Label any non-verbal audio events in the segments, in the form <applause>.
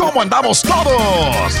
¿Cómo andamos todos?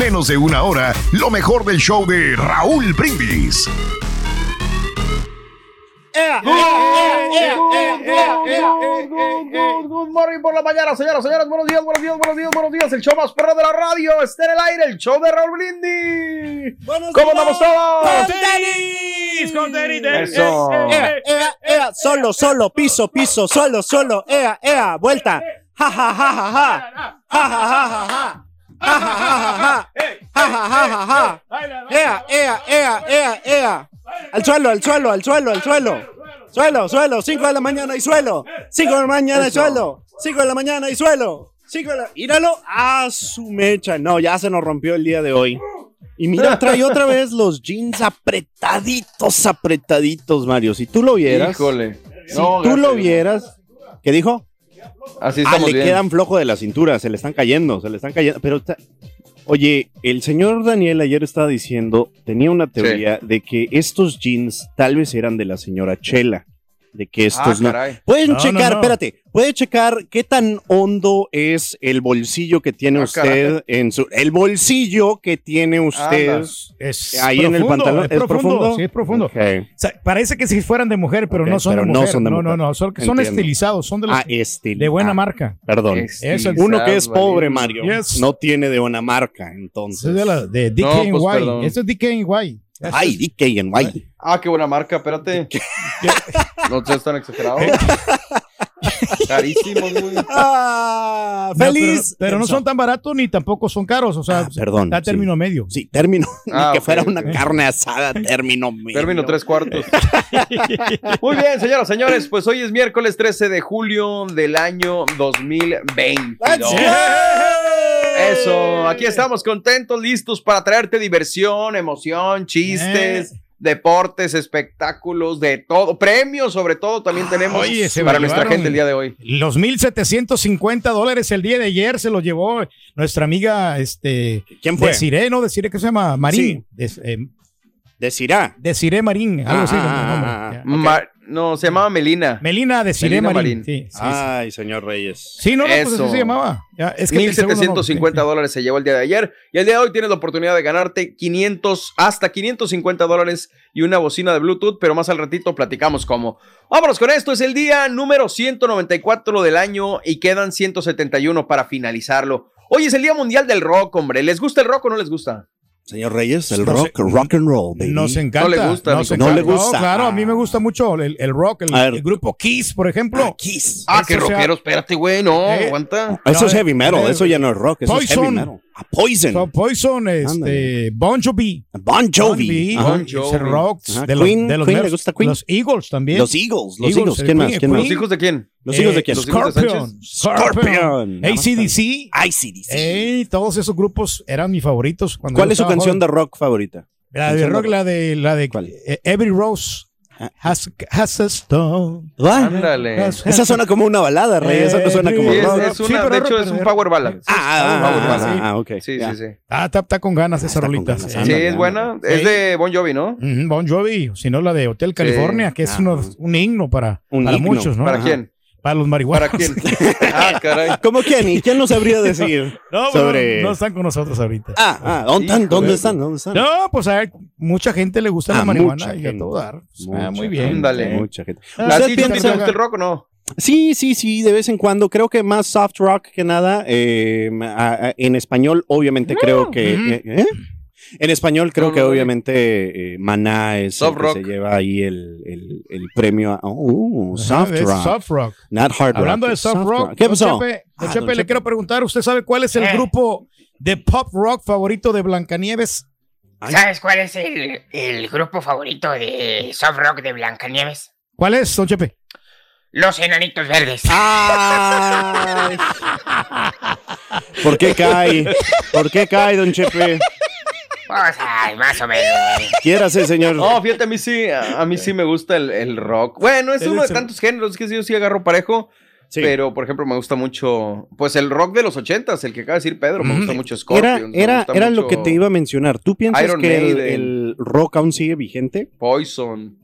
menos de una hora lo mejor del show de Raúl Brindis. Good morning por la mañana, señoras, señores. Buenos días, buenos días, buenos días, buenos días. El show más perro de la radio está en el aire, el show de Raúl Blindy. ¿Cómo andamos todos? ¡Con tenis! ¡Con tenis! Eso. Ea, ea, ea, solo, solo, piso, piso, solo, solo, ea, ea, vuelta. Ja, ja, ja, ja, ja. Ja, ja, ja, ja, ja. Ja, ja, ja, ja, ja. Ja, ja, ja, ja, ja. Ea, ea, ea, ea, ea. Al suelo, al suelo, al suelo, al suelo. Suelo, suelo, 5 de la mañana y suelo. 5 de la mañana y suelo. 5 de la mañana y suelo. 5 de la... Míralo. A su mecha. No, ya se nos rompió el día de hoy. Y mira, trae otra vez los jeans apretaditos, apretaditos, Mario. Si tú lo vieras. Híjole. Si No, tú lo vieras. ¿Qué dijo? Así Ah, le bien. quedan flojo de la cintura, se le están cayendo, se le están cayendo. Pero, oye, el señor Daniel ayer estaba diciendo, tenía una teoría de que estos jeans tal vez eran de la señora Chela. De que estos Ah, no. caray. Pueden No, no, checar, no. espérate, puede checar qué tan hondo es el bolsillo que tiene Ah, usted caray. en su. El bolsillo que tiene usted. Es Ahí en el profundo, pantalón, Es, ¿es profundo, profundo? sí, es profundo. Ok. O sea, parece que si fueran de mujer, pero no son pero de no mujer. son de no, mujer. no, no, son, son estilizados, son de los Ah, de buena ah, marca. Perdón. Uno que es pobre. Mario, Yes. no tiene de buena marca, entonces. Es de, la, de DKNY. No, pues, perdón. Esto es DKNY. <laughs> Ay, DKNY. Ah, qué buena marca, espérate. <laughs> no seas tan exagerado. <laughs> Carísimos, güey. Ah, No, feliz. pero, pero no son tan baratos ni tampoco son caros. O sea, Ah, perdón, está a sí. término medio. Sí, término. Ni Ah, que fuera una carne asada, término medio. Término tres cuartos. Muy bien, señoras, señores, pues hoy es miércoles 13 de julio del año 2022. Eso, aquí estamos contentos, listos para traerte diversión, emoción, chistes, Eh. deportes, espectáculos, de todo, premios sobre todo también tenemos oye, se para nuestra gente el día de hoy. Los 1.750 dólares el día de ayer se los llevó nuestra amiga, este, ¿Quién fue? Desiree, ¿no? Desiree, ¿qué se llama? Marín. Des- eh, Decirá. Desiree Marín, algo así. Ah, el ah, ah, no, se llamaba Melina. Melina Desiree Melina Marín. Marín. Sí, sí, sí. Ay, señor Reyes. Sí, no, no, pues Eso. así se llamaba. Ya, es que el segundo no, 1750 dólares se llevó el día de ayer y el día de hoy tienes la oportunidad de ganarte 500 hasta 550 dólares y una bocina de Bluetooth, pero más al ratito platicamos cómo. Vámonos con esto, es el día número 194 del año y quedan 171 para finalizarlo. Hoy es el Día Mundial del Rock, hombre. ¿Les gusta el rock o no les gusta? Señor Reyes, el No rock, rock and roll, baby. Nos encanta. No le gusta, nos encanta. No le gusta. claro, a mí me gusta mucho el, el rock, el, grupo Kiss, por ejemplo. Ah, Kiss. Ah, Eso qué sea- rockero, espérate, güey, no, Eh, aguanta. Eso No, es heavy metal, eh, eso ya no es rock, eso es heavy metal. A Poison. So, Poison, este. Bon Jovi. Bon Jovi. Bon Jovi. rock Ajá. de los, Queen, de los, Queen, ¿le Nerds. gusta Queen? los Eagles también. Los Eagles, los Eagles, ¿Quién más? ¿Quién más? ¿Los hijos de quién? Los hijos de Eh, quién? los hijos de Scorpion. Scorpion. ACDC. ICDC. Ey, todos esos grupos eran mis favoritos. Cuando ¿Cuál es su canción de rock favorita? La de rock, rock? la de, la de ¿Cuál? eh, Every Rose has, has a stone. Ándale. Esa suena como una balada, Rey. Esa no suena como Sí, es, rock. es Sí, pero de hecho, es un power ballad. Ah, ah, Power ah, ballad, ah, ah, ok. Sí, sí, sí. Ah, está, está con ganas esa Está con rolita. ganas, sí. ándale. Es buena. Sí. Es de Bon Jovi, ¿no? Bon Jovi, si no la de Hotel California, que es Ah. uno- un himno para, Un para himno. muchos, ¿no? ¿Para Ajá. quién? Para los marihuanos. ¿Para quién? <laughs> Ah, caray. ¿Cómo quién? ¿Y quién no sabría decir No, sobre...? no, no están con nosotros ahorita. Ah, ah, ¿dónde están? ¿Dónde están? ¿Dónde están? No, pues a mucha gente le gusta Ah, la marihuana mucha y a todo dar. Pues, ah, muy bien. gente, Ándale. Mucha gente. Ah, ¿A ¿Usted piensa- el rock o no? Sí, sí, sí, de vez en cuando. Creo que más soft rock que nada. eh, a- a- en español, obviamente, creo que. eh, ¿eh? En español, creo No, que no, obviamente eh, Maná es Soft el que rock. se lleva ahí el, el, el premio. A, oh, soft rock. soft rock. Not hard rock. Hablando de soft rock, ¿Qué don pasó? Chepe, don Ah, Chepe, le Chepe. quiero preguntar, ¿usted sabe cuál es el Eh. grupo de pop rock favorito de Blancanieves? ¿Sabes cuál es el, el grupo favorito de soft rock de Blancanieves? ¿Cuál es, don Chepe? Los enanitos verdes. Ay. <laughs> ¿Por qué cae? ¿Por qué cae, don Chepe? Pues, ay, más o menos. Quiérase, señor. No, fíjate, a mí sí, a a mí sí me gusta el, el rock. Bueno, es uno de tantos géneros que yo sí agarro parejo. Sí. Pero, por ejemplo, me gusta mucho, pues el rock de los ochentas, el que acaba de decir Pedro, me gusta mucho Era, Scorpions. era, gusta era lo que te iba a mencionar. ¿Tú piensas Iron que el, rock aún sigue vigente? Poison.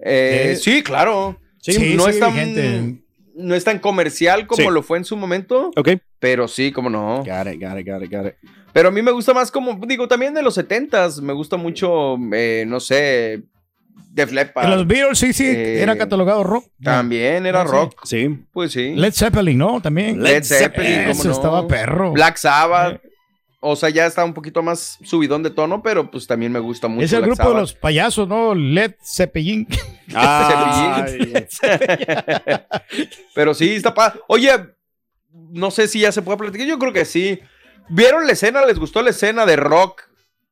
Eh, Eh, sí, claro. Sí, no, sí, es tan, vigente. no es tan comercial como Sí. lo fue en su momento, Ok. pero sí, como no. Got it, got it, got it, got it. Pero a mí me gusta más como, digo, también de los setentas, me gusta mucho, eh, no sé, Def Leppard. Los Beatles sí, sí, Eh, era catalogado rock. También era Ah, sí. rock, Sí. pues sí. Led Zeppelin, ¿no? También. Led Zeppelin, Eso cómo no. estaba perro. Black Sabbath. O sea, ya está un poquito más subidón de tono, pero pues también me gusta mucho. es el Black grupo de los payasos, ¿no? Led Zeppelin. <laughs> Ay, <laughs> <laughs> Pero sí, está pa... Oye, no sé si ya se puede platicar. Yo creo que sí. ¿Vieron la escena? ¿Les gustó la escena de rock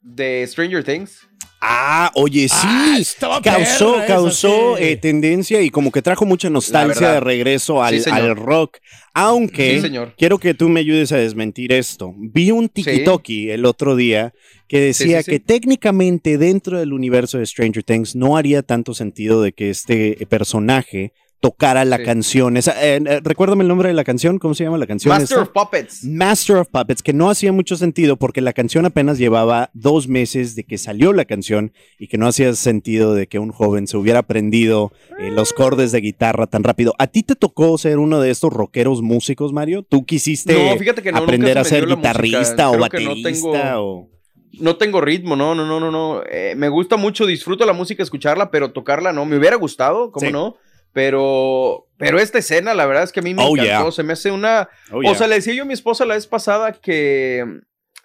de Stranger Things? Ah, oye, sí. Ah, estaba causó perra esa, causó sí. eh, tendencia y como que trajo mucha nostalgia de regreso al, Sí, al rock. Aunque Sí, señor. quiero que tú me ayudes a desmentir esto. Vi un tiki-toki el otro día que decía Sí, sí, sí. que técnicamente dentro del universo de Stranger Things no haría tanto sentido de que este personaje tocara la Sí. canción. Esa, eh, eh, recuérdame el nombre de la canción. ¿Cómo se llama la canción? Master esta? of Puppets. Master of Puppets, que no hacía mucho sentido porque la canción apenas llevaba dos meses de que salió la canción y que no hacía sentido de que un joven se hubiera aprendido eh, los cordes de guitarra tan rápido. ¿A ti te tocó ser uno de estos rockeros músicos, Mario? ¿Tú quisiste No, fíjate que no, nunca aprender se a ser música. guitarrista o Creo que no baterista? tengo- o... No tengo ritmo, no, no, no, no, no. Eh, me gusta mucho, disfruto la música, escucharla, pero tocarla no. Me hubiera gustado, ¿cómo Sí. no? Pero, pero esta escena, la verdad es que a mí me Oh, encantó. yeah. Se me hace una. Oh, yeah. O sea, le decía yo a mi esposa la vez pasada que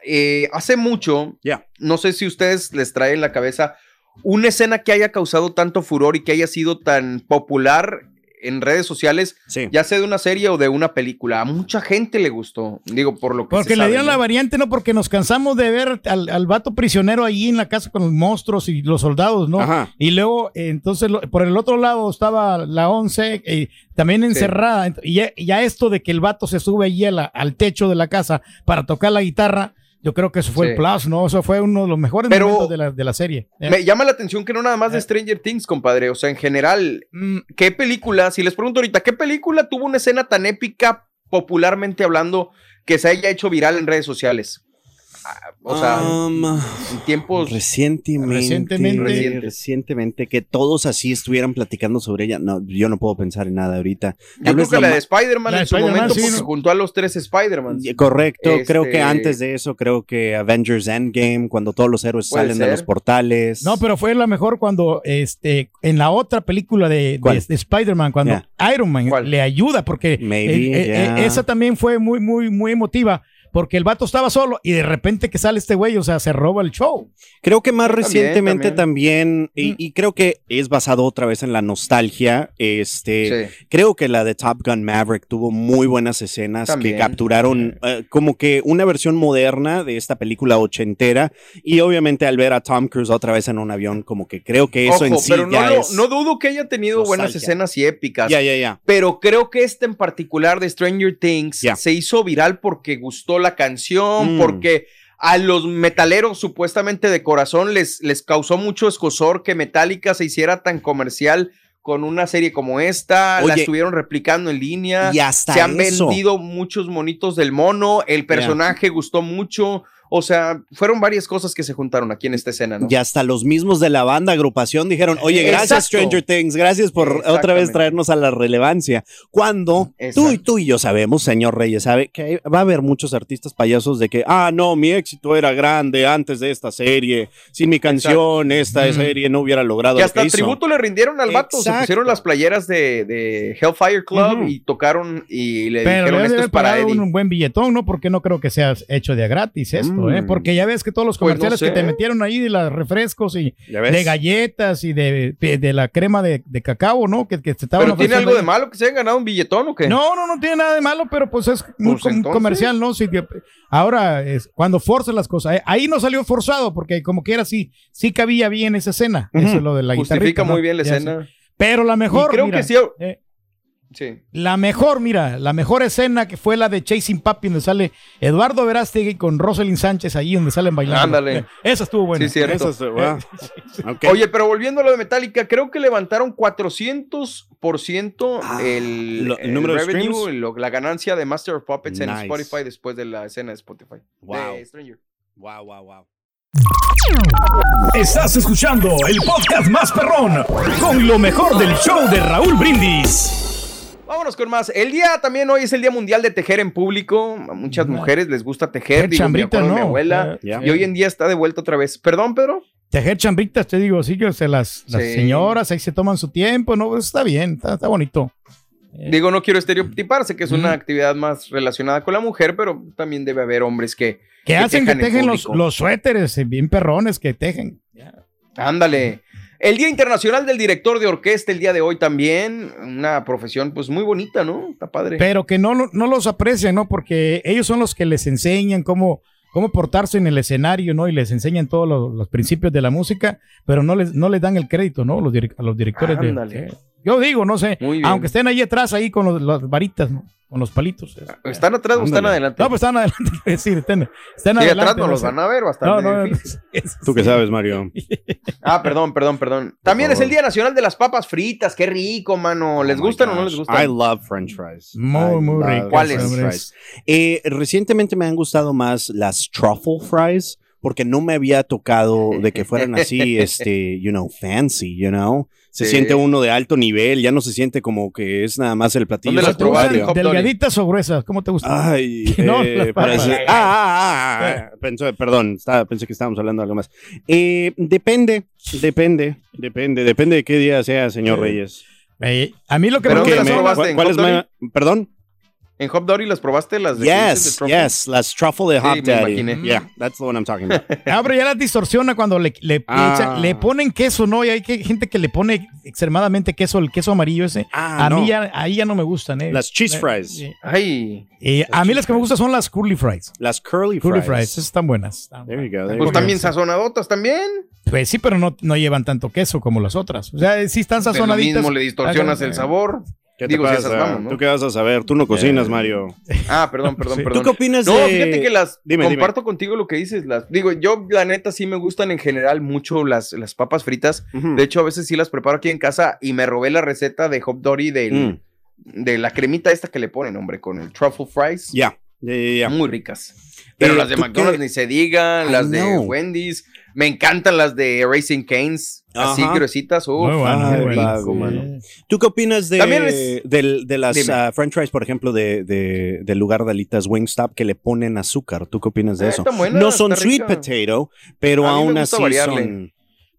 eh, hace mucho, Yeah. no sé si ustedes les trae en la cabeza una escena que haya causado tanto furor y que haya sido tan popular en redes sociales, Sí. ya sea de una serie o de una película. A mucha gente le gustó, digo, por lo que Porque se le sabe, dieron ¿no? la variante, ¿no? Porque nos cansamos de ver al, al vato prisionero ahí en la casa con los monstruos y los soldados, ¿no? Ajá. Y luego, eh, entonces, lo- por el otro lado estaba la 11, eh, también encerrada. Y ya, ya esto de que el vato se sube allí a la- al techo de la casa para tocar la guitarra, yo creo que eso fue Sí. el plus, ¿no? Eso fue uno de los mejores Pero- momentos de la, de la serie. Eh, Me llama la atención que no nada más de Eh. Stranger Things, compadre. O sea, en general, mm, ¿qué película, si les pregunto ahorita, ¿qué película tuvo una escena tan épica, popularmente hablando, que se haya hecho viral en redes sociales? O sea, Um, en tiempos... Recientemente, Recientemente. Reciente. recientemente, que todos así estuvieran platicando sobre ella. No, yo no puedo pensar en nada ahorita. Yo creo que la de Spider-Man de en su momento, sí, porque ¿no? juntó a los tres Spider-Man. Correcto, creo que Este- antes de eso, creo que Avengers Endgame, cuando todos los héroes salen de los portales. No, pero fue la mejor cuando este en la otra película de, de- Spider-Man, cuando Iron Man ¿Cuál? le ayuda, porque Maybe, eh, eh, yeah. eh, esa también fue muy, muy, muy emotiva, porque el vato estaba solo y de repente que sale este güey, o sea, se roba el show. Creo que más También, recientemente también, y, Mm. y creo que es basado otra vez en la nostalgia. Este, Sí. creo que la de Top Gun Maverick tuvo muy buenas escenas También. que capturaron eh, como que una versión moderna de esta película ochentera. Y obviamente al ver a Tom Cruise otra vez en un avión, como que creo que eso en Ojo, sí pero no, ya lo- es. no dudo que haya tenido buenas escenas y épicas. ya, ya, ya. Pero creo que este en particular de Stranger Things se hizo viral porque gustó la canción, Mm. porque a los metaleros supuestamente de corazón les, les causó mucho escosor que Metallica se hiciera tan comercial con una serie como esta, la estuvieron replicando en línea, Y hasta se han eso. vendido muchos monitos del mono, el personaje gustó mucho, o sea, fueron varias cosas que se juntaron aquí en esta escena, ¿no? Y hasta los mismos de la banda, agrupación, dijeron, oye, gracias Exacto. Stranger Things, gracias por otra vez traernos a la relevancia. Cuando tú y tú y yo sabemos, señor Reyes, sabe que va a haber muchos artistas payasos de que, ah, no, mi éxito era grande antes de esta serie, sin mi canción, esta Mm. serie no hubiera logrado lo hasta que hizo. tributo le rindieron al vato. Se pusieron las playeras de, de Hellfire Club y tocaron y le Pero dijeron esto es para Eddie. un, un buen billetón, ¿no? Porque no creo que sea hecho de gratis esto, Mm. ¿Eh? Porque ya ves que todos los Pues no comerciales que te metieron ahí de los refrescos y de galletas y de, de- de la crema de, de cacao, ¿no? Que, que te estaban Pero tiene algo de malo que se hayan ganado un billetón o qué? No, no, no tiene nada de malo, pero pues es muy Pues entonces. comercial, ¿no? Que- ahora, es cuando forzan las cosas, eh, ahí no salió forzado, porque como quiera sí, sí cabía bien esa escena, Ujú. eso es lo de la Justifica muy bien la escena. Pero la mejor, y creo mira, que sí. eh, Sí. La mejor, mira, la mejor escena que fue la de Chasing Papi, donde sale Eduardo Verástegui con Rosalind Sánchez ahí donde salen bailando. Ándale. <laughs> Esa estuvo buena. Sí, cierto. Eso es, wow. Ok. Oye, pero volviendo a lo de Metallica, creo que levantaron 400% Ah, el, lo- el el número de revenue, lo- la ganancia de Master of Puppets en. Spotify después de la escena de Spotify. Wow. De Stranger. Wow, wow, wow. Estás escuchando el podcast más perrón con lo mejor del show de Raúl Brindis. Vámonos con más. El día también hoy es el Día Mundial de Tejer en Público. A muchas mujeres les gusta tejer. Tejer Digo, chambrita, de mi ¿no? abuela. Eh. Y hoy en día está de vuelta otra vez. Perdón, Pedro. Tejer chambritas, te digo, sí que se las, las Sí. señoras ahí se toman su tiempo, ¿no? Pues está bien, está, está bonito. Digo, no quiero estereotipar, sé que es una actividad más relacionada con la mujer, pero también debe haber hombres que. Que hacen que tejen los, los suéteres eh, bien perrones que tejen. Ándale. El Día Internacional del Director de Orquesta, el día de hoy también. Una profesión, pues muy bonita, ¿no? Está padre. Pero que no, no los aprecian, ¿no? Porque ellos son los que les enseñan cómo, cómo portarse en el escenario, ¿no? Y les enseñan todos los, los principios de la música, pero no les, no les dan el crédito, ¿no? Los a los directores de... Ándale. Sí. Yo digo, no sé, Muy bien. aunque estén ahí atrás, ahí con los, las varitas, ¿no? Con los palitos. es- ¿Están atrás o están adelante? No, pues están adelante, es decir, están, están Sí, adelante. atrás no los sé. van a ver No, bastante no, <laughs> difícil. es- ¿Tú qué sabes, Mario? <laughs> Ah, perdón, perdón, perdón. También es el Día Nacional de las Papas Fritas. Qué rico, mano. ¿Les Oh my gustan o no les gustan? I love french fries. Muy, I muy ricas, ¿Cuáles? Eh, recientemente me han gustado más las truffle fries porque no me había tocado de que fueran así, <laughs> este, you know, fancy, you know. Se Sí. siente uno de alto nivel, ya no se siente como que es nada más el platillo. ¿Dónde las ¿Te gustan probaste? ¿Delgaditas o gruesas? ¿Cómo te gustan? Ay, <laughs> No, eh, las parece- ah, ah, ah, ah, pensé- perdón, estaba- pensé que estábamos hablando de algo más. Eh, depende, depende, depende, depende de qué día sea, señor Reyes. Eh, a mí lo que Pero me ¿dónde gusta? ¿Cuál, ¿En cuál es ma- Perdón. ¿En Hop Dory las probaste? Las de Yes, yes, las truffle de Sí, Hot me Daddy. imaginé. Yeah, that's the one I'm talking about. <laughs> Ah, pero ya las distorsiona cuando le, le, Ah. echan- le ponen queso, ¿no? Y hay que- gente que le pone extremadamente queso, el queso amarillo ese. Ah, a no. mí ya, ahí ya no me gustan, ¿eh? Las cheese Eh, fries. sí. Ay, Y a mí las que me gustan son las curly fries. Las curly, Curly fries. fries, esas están buenas. Están There you go, you pues go. también sazonadotas también. Pues sí, pero no, no llevan tanto queso como las otras. O sea, sí están De lo sazonaditas. mismo le distorsionas el sabor. ¿Qué te Digo, si esas vamos, ¿no? ¿Tú qué vas a saber? Tú no cocinas, Mario. Ah, perdón, perdón, <laughs> Sí. ¿Tú perdón. qué opinas No, de...? fíjate que las Dime, dime. comparto contigo lo que dices. Las, digo, yo la neta sí me gustan en general mucho las, las papas fritas. De hecho, a veces sí las preparo aquí en casa y me robé la receta de Hop Dory del, Mm. de la cremita esta que le ponen, hombre, con el truffle fries. Ya, ya, ya, ya. Muy ricas. Pero Eh, las de ¿tú McDonald's qué? ni se digan, las de. Wendy's. Me encantan las de Racing Canes, así Ajá. gruesitas. Uf, Muy bueno, Ay, muy bueno. papi. rico, mano. ¿Tú qué opinas de, También es- del- de las Dime. ah, french fries, por ejemplo, de, de- del lugar de alitas Wingstop que le ponen azúcar? ¿Tú qué opinas de Eh, eso? no son está sweet rica. potato, pero A mí me aún gusta así variarle. son...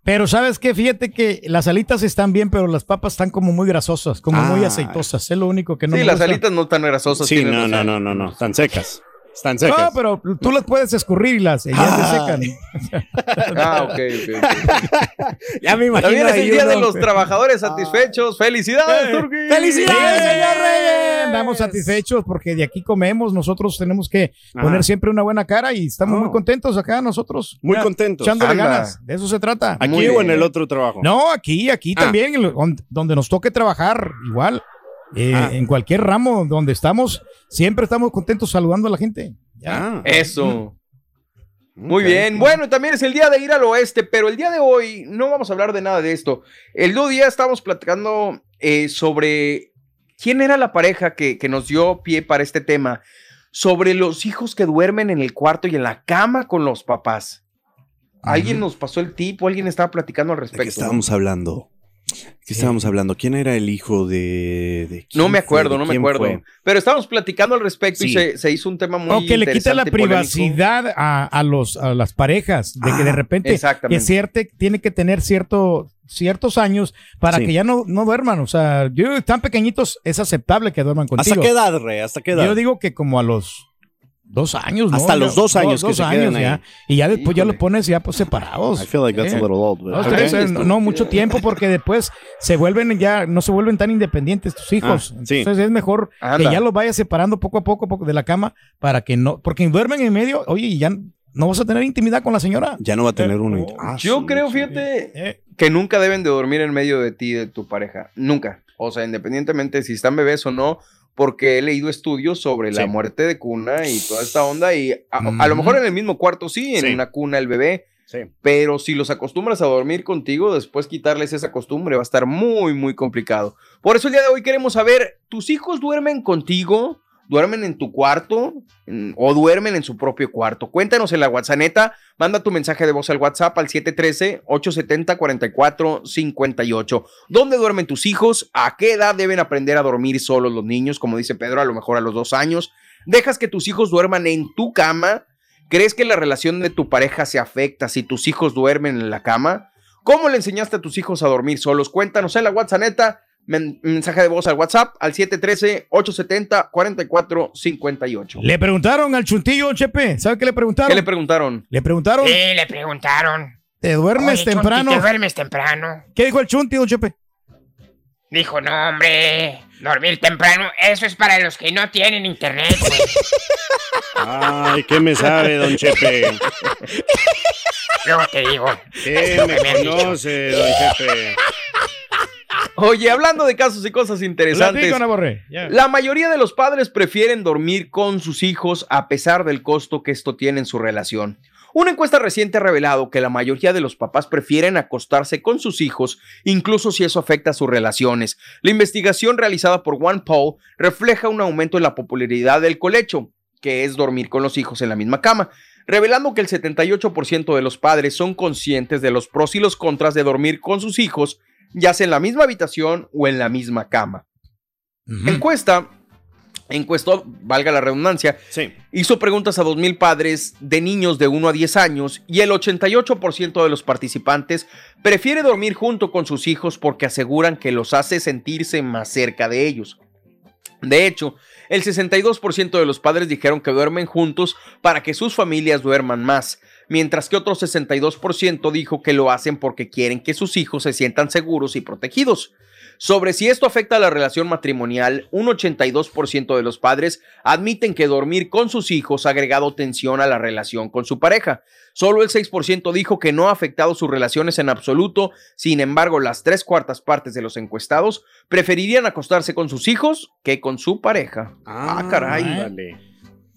Pero sabes qué, fíjate que las alitas están bien, pero las papas están como muy grasosas, como muy Ah. aceitosas. Es lo único que no sí, me las gusta. alitas no tan grasosas. Sí, tienes no, no, razón. no, no, no, están secas. Están secas. No, pero tú las puedes escurrir y las ellas Ah. se secan. <laughs> Ah, ok, ok. ok. ya me imagino También es el día de los trabajadores satisfechos. ¡Felicidades, Turki! ¡Felicidades, Sí, señor Reyes! Andamos satisfechos porque de aquí comemos. Nosotros tenemos que Ajá. poner siempre una buena cara y estamos Oh. muy contentos acá nosotros. Muy contentos. Echándole Anda. ganas. De eso se trata. ¿Aquí Muy o bien. en el otro trabajo? No, aquí, aquí Ah. también, donde nos toque trabajar, igual. Eh, Ah. En cualquier ramo donde estamos, siempre estamos contentos saludando a la gente. Ya. Ah, Eso. Muy bien. Bueno, también es el día de ir al oeste, pero el día de hoy no vamos a hablar de nada de esto. El otro día estábamos platicando eh, sobre quién era la pareja que, que nos dio pie para este tema, sobre los hijos que duermen en el cuarto y en la cama con los papás. Alguien nos pasó el tip o alguien estaba platicando al ¿De respecto. qué estábamos hablando? ¿Qué estábamos hablando? ¿Quién era el hijo de...? de No me acuerdo, ¿De no me acuerdo. fue? Pero estábamos platicando al respecto y se, se hizo un tema muy O que le quita la privacidad a, a los, a las parejas, de que de Ah, repente que exactamente. cierte, tiene que tener cierto, ciertos años para Sí. que ya no, no duerman. O sea, yo, tan pequeñitos es aceptable que duerman contigo. ¿Hasta qué edad, Rey? ¿Hasta qué edad? Yo digo que como a los dos años, ¿no? Hasta los dos años que dos se años ya. ahí. Y ya después ya Híjole. lo pones ya pues separados. I feel like that's ¿eh? a little old. but- No, Ok. ustedes, eh, no, no, mucho tiempo porque después se vuelven ya, no se vuelven tan independientes tus hijos. Ah, sí. Entonces es mejor Anda. que ya los vayas separando poco a poco poco de la cama para que no, porque duermen en medio, oye, y ya no vas a tener intimidad con la señora. Ya no va a tener uno. Oh, Ah, Yo creo, fíjate, Eh, que nunca deben de dormir en medio de ti y de tu pareja. Nunca. O sea, independientemente si están bebés o no, porque he leído estudios sobre la muerte de cuna y toda esta onda. Y a, a lo mejor en el mismo cuarto sí, en Sí. una cuna el bebé. Sí. Pero si los acostumbras a dormir contigo, después quitarles esa costumbre va a estar muy, muy complicado. Por eso el día de hoy queremos saber, ¿tus hijos duermen contigo? ¿Duermen en tu cuarto? ¿O duermen en su propio cuarto? Cuéntanos en la WhatsApp. Manda tu mensaje de voz al WhatsApp al 713-870-4458. ¿Dónde duermen tus hijos? ¿A qué edad deben aprender a dormir solos los niños? Como dice Pedro, a lo mejor a los dos años. ¿Dejas que tus hijos duerman en tu cama? ¿Crees que la relación de tu pareja se afecta si tus hijos duermen en la cama? ¿Cómo le enseñaste a tus hijos a dormir solos? Cuéntanos en la WhatsApp. Men- mensaje de voz al WhatsApp al 713-870-4458. Le preguntaron al chuntillo, Chepe. ¿Sabe qué le preguntaron? ¿Qué le preguntaron? Le preguntaron, Sí, le preguntaron. ¿te duermes Oye, Chunti, temprano? ¿Te duermes temprano? ¿Qué dijo el chunti, don Chepe? Dijo, no, hombre, dormir temprano, eso es para los que no tienen internet, güey. <laughs> Ay, ¿qué me sabe, don Chepe? Luego te digo. ¿Qué me conoce, don Chepe? Oye, hablando de casos y cosas interesantes. La mayoría de los padres prefieren dormir con sus hijos a pesar del costo que esto tiene en su relación. Una encuesta reciente ha revelado que la mayoría de los papás prefieren acostarse con sus hijos, incluso si eso afecta a sus relaciones. La investigación realizada por OnePoll refleja un aumento en la popularidad del colecho, que es dormir con los hijos en la misma cama, revelando que el 78% de los padres son conscientes de los pros y los contras de dormir con sus hijos, ya sea en la misma habitación o en la misma cama. Encuesta, encuestó, valga la redundancia, Sí. hizo preguntas a 2.000 padres de niños de 1 a 10 años y el 88% de los participantes prefiere dormir junto con sus hijos porque aseguran que los hace sentirse más cerca de ellos. De hecho, el 62% de los padres dijeron que duermen juntos para que sus familias duerman más, mientras que otro 62% dijo que lo hacen porque quieren que sus hijos se sientan seguros y protegidos. Sobre si esto afecta a la relación matrimonial, un 82% de los padres admiten que dormir con sus hijos ha agregado tensión a la relación con su pareja. Solo el 6% dijo que no ha afectado sus relaciones en absoluto, sin embargo, las tres cuartas partes de los encuestados preferirían acostarse con sus hijos que con su pareja. Ah, caray. Ándale.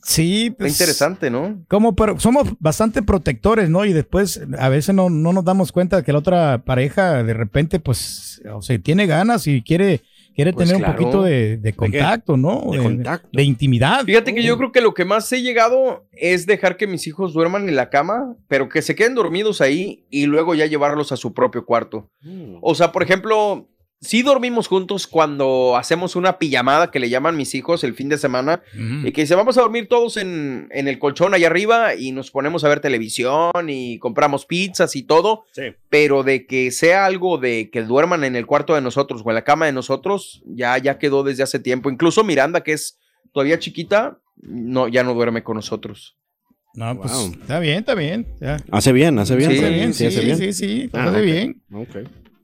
Sí, Está pues. interesante, ¿no? Como, pero somos bastante protectores, ¿no? Y después a veces no, no nos damos cuenta que la otra pareja de repente, pues, o sea, tiene ganas y quiere, quiere Pues tener claro. un poquito de, de contacto, ¿no? De contacto. de intimidad. Fíjate que yo creo que lo que más he llegado es dejar que mis hijos duerman en la cama, pero que se queden dormidos ahí y luego ya llevarlos a su propio cuarto. Mm. O sea, por ejemplo, sí dormimos juntos cuando hacemos una pijamada que le llaman mis hijos el fin de semana y que dice, vamos a dormir todos en, en el colchón allá arriba y nos ponemos a ver televisión y compramos pizzas y todo, Sí. pero de que sea algo de que duerman en el cuarto de nosotros o en la cama de nosotros, ya, ya quedó desde hace tiempo. Incluso Miranda, que es todavía chiquita, no, ya no duerme con nosotros. No, pues está bien, está bien. ya. Hace bien, hace bien. Sí, Hace bien, sí, hace sí, bien. sí, sí, Ah, hace bien. Ok.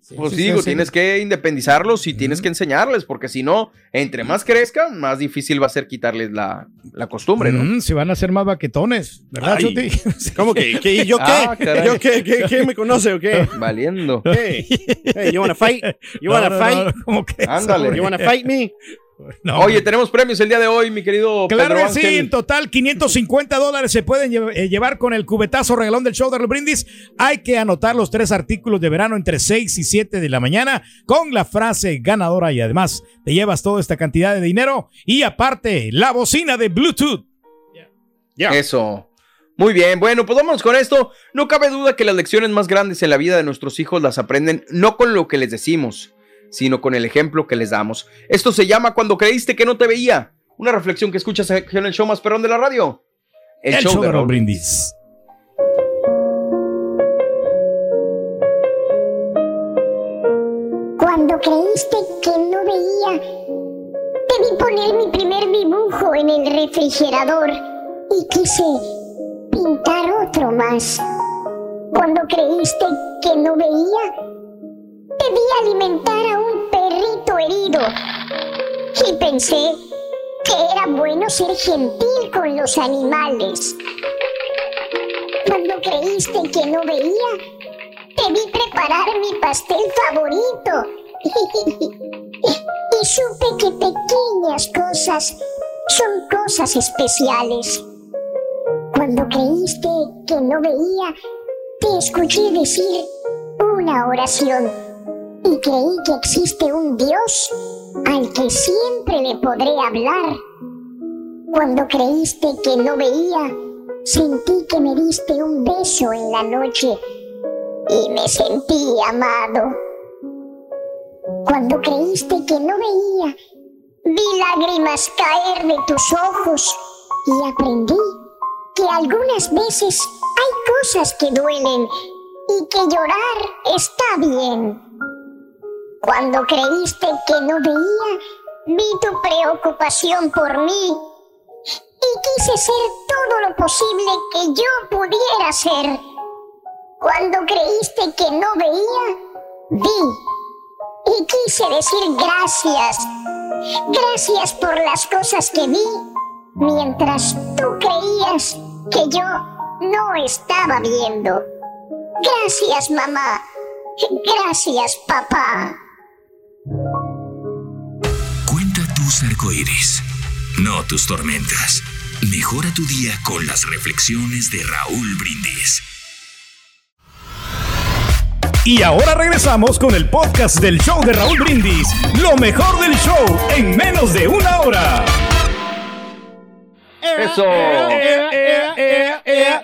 Sí, Pues sí, digo, sí, tienes sí. que independizarlos y tienes que enseñarles, porque si no, entre más crezcan, más difícil va a ser quitarles la, la costumbre, ¿no? Mm, si van a ser más baquetones, ¿verdad, Ay. Chuti? <laughs> ¿Cómo que? ¿Qué? ¿Y yo qué? Ah. ¿Yo qué? ¿Qué, qué me conoce o qué? <laughs> Valiendo. Hey, hey, you wanna fight? You No, wanna no, fight? no, ¿cómo que Ándale. You wanna fight me? <laughs> No, Oye, tenemos premios el día de hoy, mi querido Claro Pedro que sí, en total 550 dólares se pueden lle- eh, llevar con el cubetazo regalón del show de los brindis. Hay que anotar los tres artículos de verano entre 6 y 7 de la mañana con la frase ganadora y además te llevas toda esta cantidad de dinero y aparte la bocina de Bluetooth. Ya. Eso. Muy bien, bueno, pues vámonos con esto. No cabe duda que las lecciones más grandes en la vida de nuestros hijos las aprenden no con lo que les decimos, sino con el ejemplo que les damos. Esto se llama Cuando creíste que no te veía. Una reflexión que escuchas en el show más perrón de la radio. El, show, de los brindis. Cuando creíste que no veía, te vi poner mi primer dibujo en el refrigerador y quise pintar otro más. Cuando creíste que no veía, vi alimentar a un perrito herido y pensé que era bueno ser gentil con los animales. Cuando creíste que no veía, vi preparar mi pastel favorito. <laughs> supe que pequeñas cosas son cosas especiales. Cuando creíste que no veía, te escuché decir una oración y creí que existe un Dios al que siempre le podré hablar. Cuando creíste que no veía, sentí que me diste un beso en la noche y me sentí amado. Cuando creíste que no veía, vi lágrimas caer de tus ojos y aprendí que algunas veces hay cosas que duelen y que llorar está bien. Cuando creíste que no veía, vi tu preocupación por mí y quise ser todo lo posible que yo pudiera ser. Cuando creíste que no veía, vi y quise decir gracias. Gracias por las cosas que vi mientras tú creías que yo no estaba viendo. Gracias, mamá. Gracias, papá. No tus tormentas. Mejora tu día con las reflexiones de Raúl Brindis. Y ahora regresamos con el podcast del show de Raúl Brindis. Lo mejor del show en menos de una hora. Eso.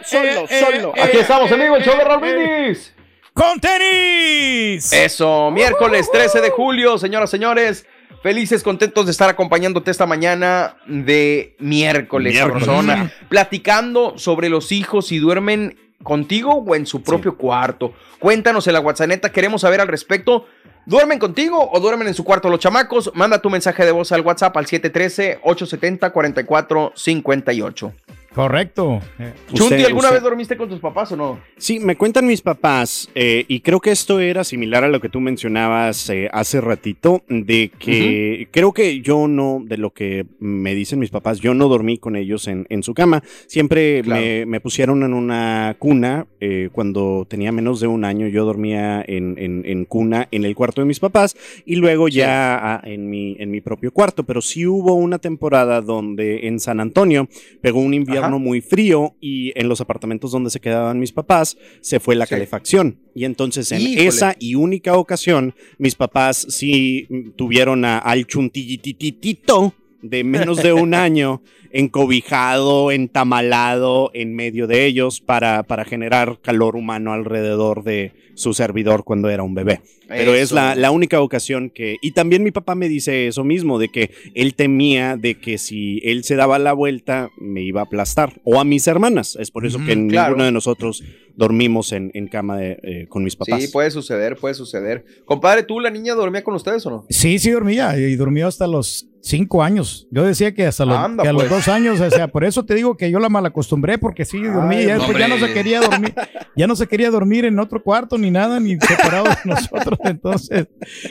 Solo, solo. Aquí estamos, amigos, el show de Raúl Brindis. ¡Con tenis! Eso, miércoles 13 de julio, señoras, señores. Felices, contentos de estar acompañándote esta mañana de miércoles, Miércoles. sabrosona, platicando sobre los hijos si duermen contigo o en su propio cuarto. Cuéntanos en la WhatsApp, queremos saber al respecto. ¿Duermen contigo o duermen en su cuarto los chamacos? Manda tu mensaje de voz al WhatsApp al 713-870-4458. Correcto. Eh, Chunti, ¿alguna usted- vez dormiste con tus papás o no? Sí, me cuentan mis papás, eh, y creo que esto era similar a lo que tú mencionabas eh, hace ratito, de que creo que yo no, de lo que me dicen mis papás, yo no dormí con ellos en, en su cama. Siempre Claro. me, me pusieron en una cuna. eh, cuando tenía menos de un año, yo dormía en, en- en cuna en el cuarto de mis papás y luego ya ah, en, mi, en mi propio cuarto. Pero sí hubo una temporada donde en San Antonio pegó un invierno Muy frío y en los apartamentos donde se quedaban mis papás se fue la Sí. calefacción. Y entonces en Híjole. esa y única ocasión, mis papás sí tuvieron a, al chuntillititito de menos de un <laughs> año encobijado, entamalado en medio de ellos para, para generar calor humano alrededor de su servidor cuando era un bebé. Pero es la, la única ocasión que... Y también mi papá me dice eso mismo, de que él temía de que si él se daba la vuelta me iba a aplastar. O a mis hermanas. Es por eso que claro. ninguno de nosotros dormimos en, en cama de, eh, con mis papás. Sí, puede suceder, puede suceder. Compadre, ¿tú la niña dormía con ustedes o no? Sí, sí dormía y durmió hasta los cinco años. Yo decía que hasta los, Anda, que a los pues. dos años, o sea, por eso te digo que yo la malacostumbré porque sí dormía y ya después ya no se quería dormir, ya no se quería dormir en otro cuarto ni nada, ni separado de <laughs> nosotros, entonces.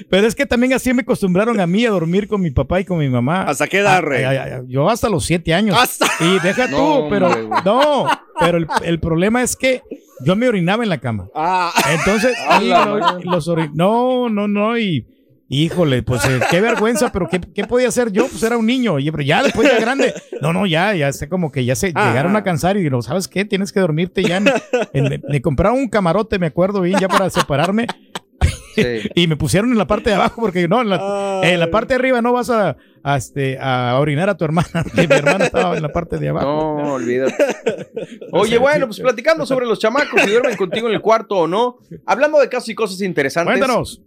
Pero es que también así me acostumbraron a mí a dormir con mi papá y con mi mamá. ¿Hasta qué edad, Rey? Ay, ay, ay, yo hasta los siete años. Hasta- Y deja No, tú, pero hombre, no, pero el, el problema es que yo me orinaba en la cama. Ah, Entonces, <laughs> madre. los ori- no, no, no, y híjole, pues eh, qué vergüenza, pero ¿qué, qué podía hacer yo? Pues era un niño, oye, pero ya después ya grande, no, no, ya, ya sé como que ya se Ah. llegaron a cansar y digo, ¿sabes qué? Tienes que dormirte ya. Me compraron un camarote, me acuerdo bien, ya para separarme, Sí. y me pusieron en la parte de abajo, porque no, en la, en la parte de arriba no vas a, a, este, a orinar a tu hermana, <laughs> mi hermana estaba en la parte de abajo. No, olvídate. <laughs> Oye, bueno, pues platicando sobre los chamacos, si duermen contigo en el cuarto o no. Hablando de casos y cosas interesantes. Cuéntanos.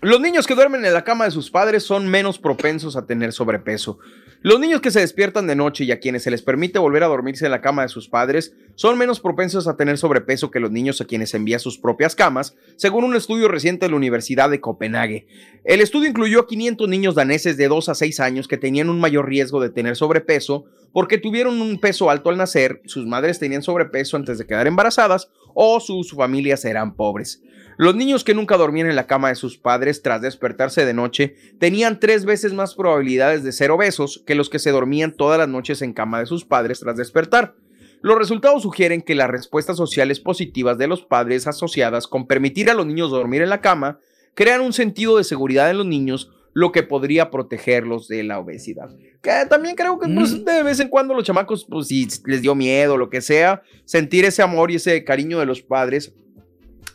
Los niños que duermen en la cama de sus padres son menos propensos a tener sobrepeso. Los niños que se despiertan de noche y a quienes se les permite volver a dormirse en la cama de sus padres son menos propensos a tener sobrepeso que los niños a quienes envía sus propias camas, según un estudio reciente de la Universidad de Copenhague. El estudio incluyó a 500 niños daneses de 2 a 6 años que tenían un mayor riesgo de tener sobrepeso porque tuvieron un peso alto al nacer, sus madres tenían sobrepeso antes de quedar embarazadas o sus familias eran pobres. Los niños que nunca dormían en la cama de sus padres tras despertarse de noche tenían tres veces más probabilidades de ser obesos que los que se dormían todas las noches en cama de sus padres tras despertar. Los resultados sugieren que las respuestas sociales positivas de los padres asociadas con permitir a los niños dormir en la cama crean un sentido de seguridad en los niños, lo que podría protegerlos de la obesidad. Que también creo que pues, de vez en cuando los chamacos, pues si les dio miedo, lo que sea, sentir ese amor y ese cariño de los padres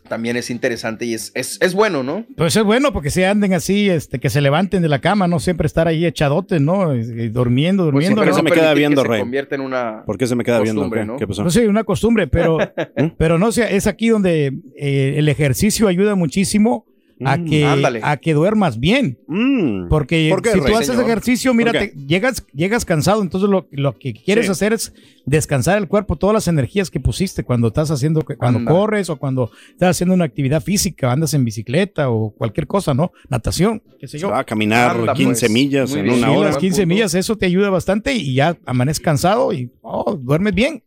también es interesante y es, es, es bueno, ¿no? Pues es bueno porque se anden así, este, que se levanten de la cama, no siempre estar ahí echadotes, ¿no? Y- y durmiendo, Pues durmiendo. siempre ¿no? se me queda viendo, que se Rey. convierta en una ¿Por qué se me queda viendo? costumbre, ¿Qué, ¿no? qué pasó? Pues sí, una costumbre, pero, <laughs> ¿Mm? pero no sé, es aquí donde eh, el ejercicio ayuda muchísimo a Mm, que, ándale. a que duermas bien. Mm. Porque ¿Por qué, si Rey, tú haces señor? ejercicio, mira, llegas, llegas cansado, entonces lo, lo que quieres Sí. hacer es descansar el cuerpo, todas las energías que pusiste cuando estás haciendo, cuando Anda. corres o cuando estás haciendo una actividad física, andas en bicicleta o cualquier cosa, ¿no? Natación, qué sé Se yo. va a caminar Anda, 15 pues. millas Muy en bien. una Sí, hora. las 15 Punto. millas, eso te ayuda bastante y ya amaneces cansado y oh, duermes bien.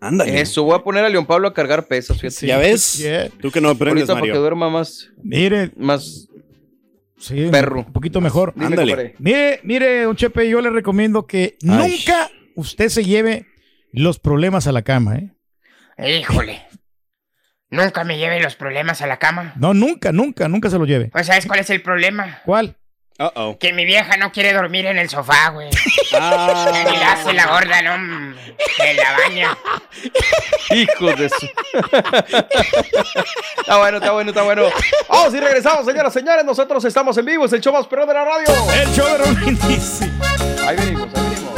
Ándale. Eso, voy a poner a León Pablo a cargar pesas, fíjate. ¿Ya ves? Yeah. Tú que no aprendes, Ahorita para que Mario. duerma más, Mire, más sí, Perro. un poquito mejor. Ándale. Mire, mire, don Chepe, yo le recomiendo que nunca usted se lleve los problemas a la cama, ¿eh? Híjole. Nunca me lleve los problemas a la cama. No, nunca, nunca, nunca se lo lleve. Pues, ¿sabes cuál es el problema? ¿Cuál? Que mi vieja no quiere dormir en el sofá, güey. <laughs> Ah. Y la hace la gorda, ¿no? Mm, En la baña. Hijos de su. <laughs> está bueno, está bueno, está bueno. Vamos y regresamos, señoras, señores. Nosotros estamos en vivo, es el show más perro de la radio. El show de Raúl Brindis. Ahí venimos, ahí venimos.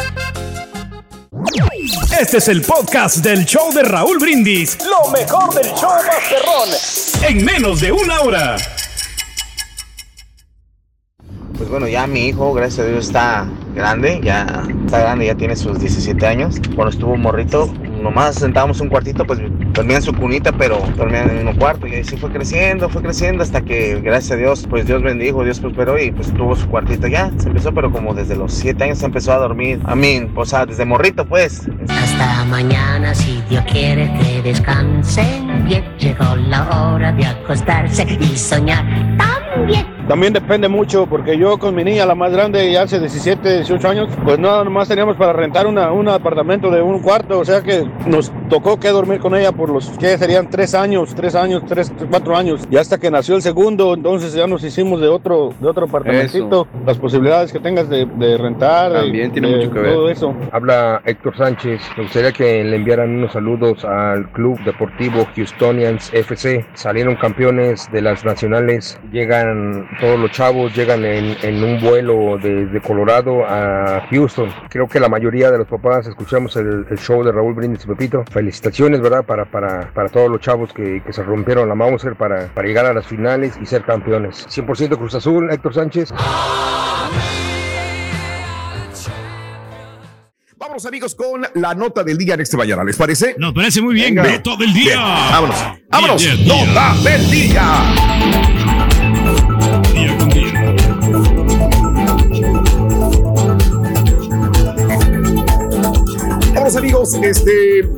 Este es el podcast del show de Raúl Brindis. Lo mejor del show Masterrón. En menos de una hora. Pues bueno, ya mi hijo, gracias a Dios, está grande, ya está grande, ya tiene sus 17 años. Cuando estuvo morrito, nomás sentábamos un cuartito, pues dormía en su cunita, pero dormía en un cuarto. Y así fue creciendo, fue creciendo hasta que, gracias a Dios, pues Dios bendijo, Dios prosperó y pues tuvo su cuartito ya. Se empezó, pero como desde los 7 años se empezó a dormir. A mí, o sea, desde morrito, pues. Hasta mañana, si Dios quiere que descansen bien. Llegó la hora de acostarse y soñar también. También depende mucho, porque yo con mi niña, la más grande, ya hace 17, 18 años, pues nada más teníamos para rentar una, un apartamento de un cuarto, o sea que nos tocó que dormir con ella por los que serían tres años, tres años, tres, cuatro años, y hasta que nació el segundo, entonces ya nos hicimos de otro, de otro apartamentito, las posibilidades que tengas de, de rentar, También y tiene de mucho que ver. todo eso. Habla Héctor Sánchez. Me gustaría que le enviaran unos saludos al Club Deportivo Houstonians FC. Salieron campeones de las nacionales. Llegan todos los chavos, llegan en, en un vuelo desde Colorado a Houston. Creo que la mayoría de los papás escuchamos el, el show de Raúl Brindis y Pepito. Felicitaciones, ¿verdad? Para, para, para todos los chavos que, que se rompieron la Mauser para, para llegar a las finales y ser campeones. 100% Cruz Azul, Héctor Sánchez. Vamos amigos con la nota del día en este mañana, ¿les parece? Nos parece muy bien. Venga. Nota del día. Bien, vámonos. Vámonos. Bien, bien, bien. Nota del. Día Vamos amigos, este...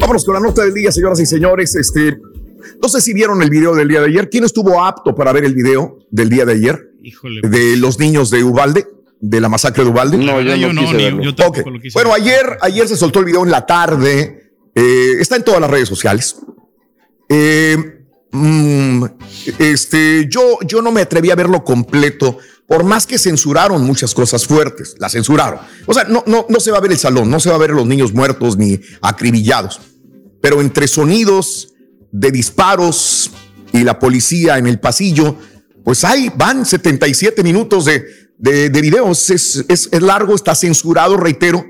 Vámonos con la nota del día, señoras y señores. Este, no sé si vieron el video del día de ayer. ¿Quién estuvo apto para ver el video del día de ayer? Híjole. De los niños de Ubalde, de la masacre de Ubalde. No, yo yo no, no quise verlo. yo tampoco Ok. lo quise Bueno, ayer, ayer se soltó el video en la tarde. Eh, está en todas las redes sociales. Eh, mm, este, yo, yo no me atreví a verlo completo, por más que censuraron muchas cosas fuertes, la censuraron. O sea, no, no, no se va a ver el salón, no se va a ver los niños muertos ni acribillados. Pero entre sonidos de disparos y la policía en el pasillo, pues ahí van 77 minutos de, de, de videos. Es, es, es largo, está censurado, reitero,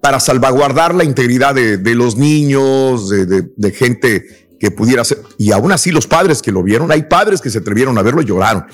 para salvaguardar la integridad de, de los niños, de, de- de gente que pudiera ser. Y aún así los padres que lo vieron, hay padres que se atrevieron a verlo y lloraron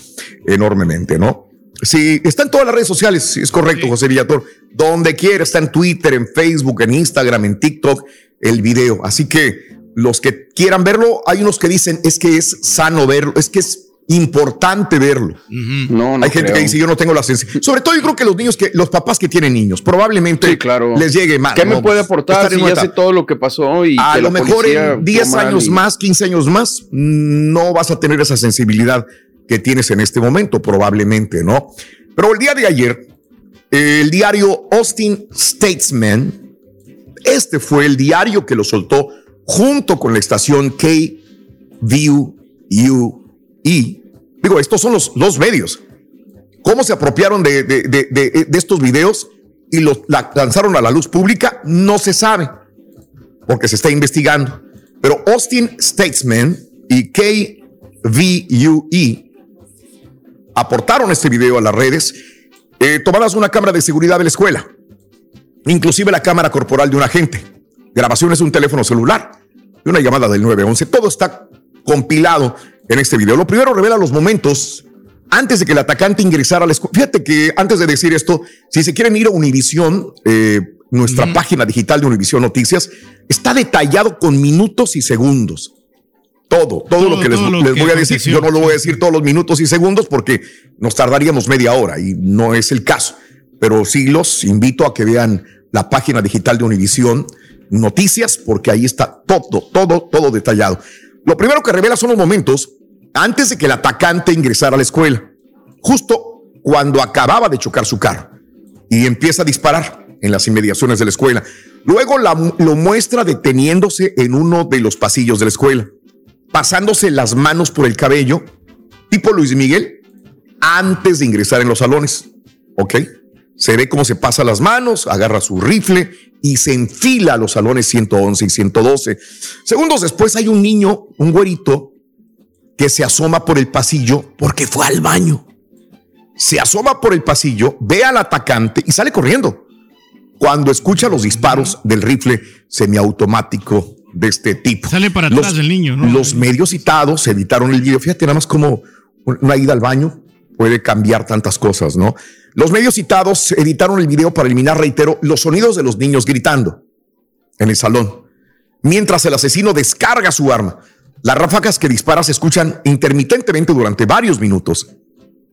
enormemente, ¿no? Sí, está en todas las redes sociales, es correcto, José Villator. Donde quiera, está en Twitter, en Facebook, en Instagram, en TikTok, el video. Así que los que quieran verlo, hay unos que dicen es que es sano verlo, es que es importante verlo. No, no Hay gente creo. que dice yo no tengo la sensibilidad. Sobre todo yo creo que los niños que, los papás que tienen niños, probablemente Sí, claro. les llegue más. ¿Qué me puede Pues, aportar si ya sé todo lo que pasó y A que lo mejor en 10 actuó mal años y- más, 15 años más, no vas a tener esa sensibilidad que tienes en este momento, probablemente, ¿no? Pero el día de ayer, el diario Austin Statesman, este fue el diario que lo soltó junto con la estación KVUE Digo, estos son los, los medios. ¿Cómo se apropiaron de, estos videos y los la- lanzaron a la luz pública? No se sabe, porque se está investigando. Pero Austin Statesman y KVUE aportaron este video a las redes, eh, tomadas una cámara de seguridad de la escuela, inclusive la cámara corporal de un agente, grabaciones de un teléfono celular y una llamada del 911. Todo está compilado en este video. Lo primero revela los momentos antes de que el atacante ingresara a la escuela. Fíjate que antes de decir esto, si se quieren ir a Univisión, eh, nuestra página digital de Univisión Noticias, está detallado con minutos y segundos. Todo, todo, lo que les, todo lo les que voy a decir. Yo no lo voy a decir todos los minutos y segundos porque nos tardaríamos media hora y no es el caso. Pero sí los invito a que vean la página digital de Univisión Noticias porque ahí está todo, todo, todo detallado. Lo primero que revela son los momentos antes de que el atacante ingresara a la escuela, justo cuando acababa de chocar su carro y empieza a disparar en las inmediaciones de la escuela. Luego la- lo muestra deteniéndose en uno de los pasillos de la escuela, pasándose las manos por el cabello, tipo Luis Miguel, antes de ingresar en los salones. ¿Ok? Se ve cómo se pasa las manos, agarra su rifle y se enfila a los salones 111 y 112. Segundos después hay un niño, un güerito, que se asoma por el pasillo porque fue al baño. Se asoma por el pasillo, ve al atacante y sale corriendo. Cuando escucha los disparos del rifle semiautomático de este tipo. Sale para Los- atrás del niño, ¿no? Los medios citados evitaron el video. Fíjate nada más como una ida al baño puede cambiar tantas cosas, ¿no? Los medios citados editaron el video para eliminar, reitero, los sonidos de los niños gritando en el salón, mientras el asesino descarga su arma. Las ráfagas que dispara se escuchan intermitentemente durante varios minutos.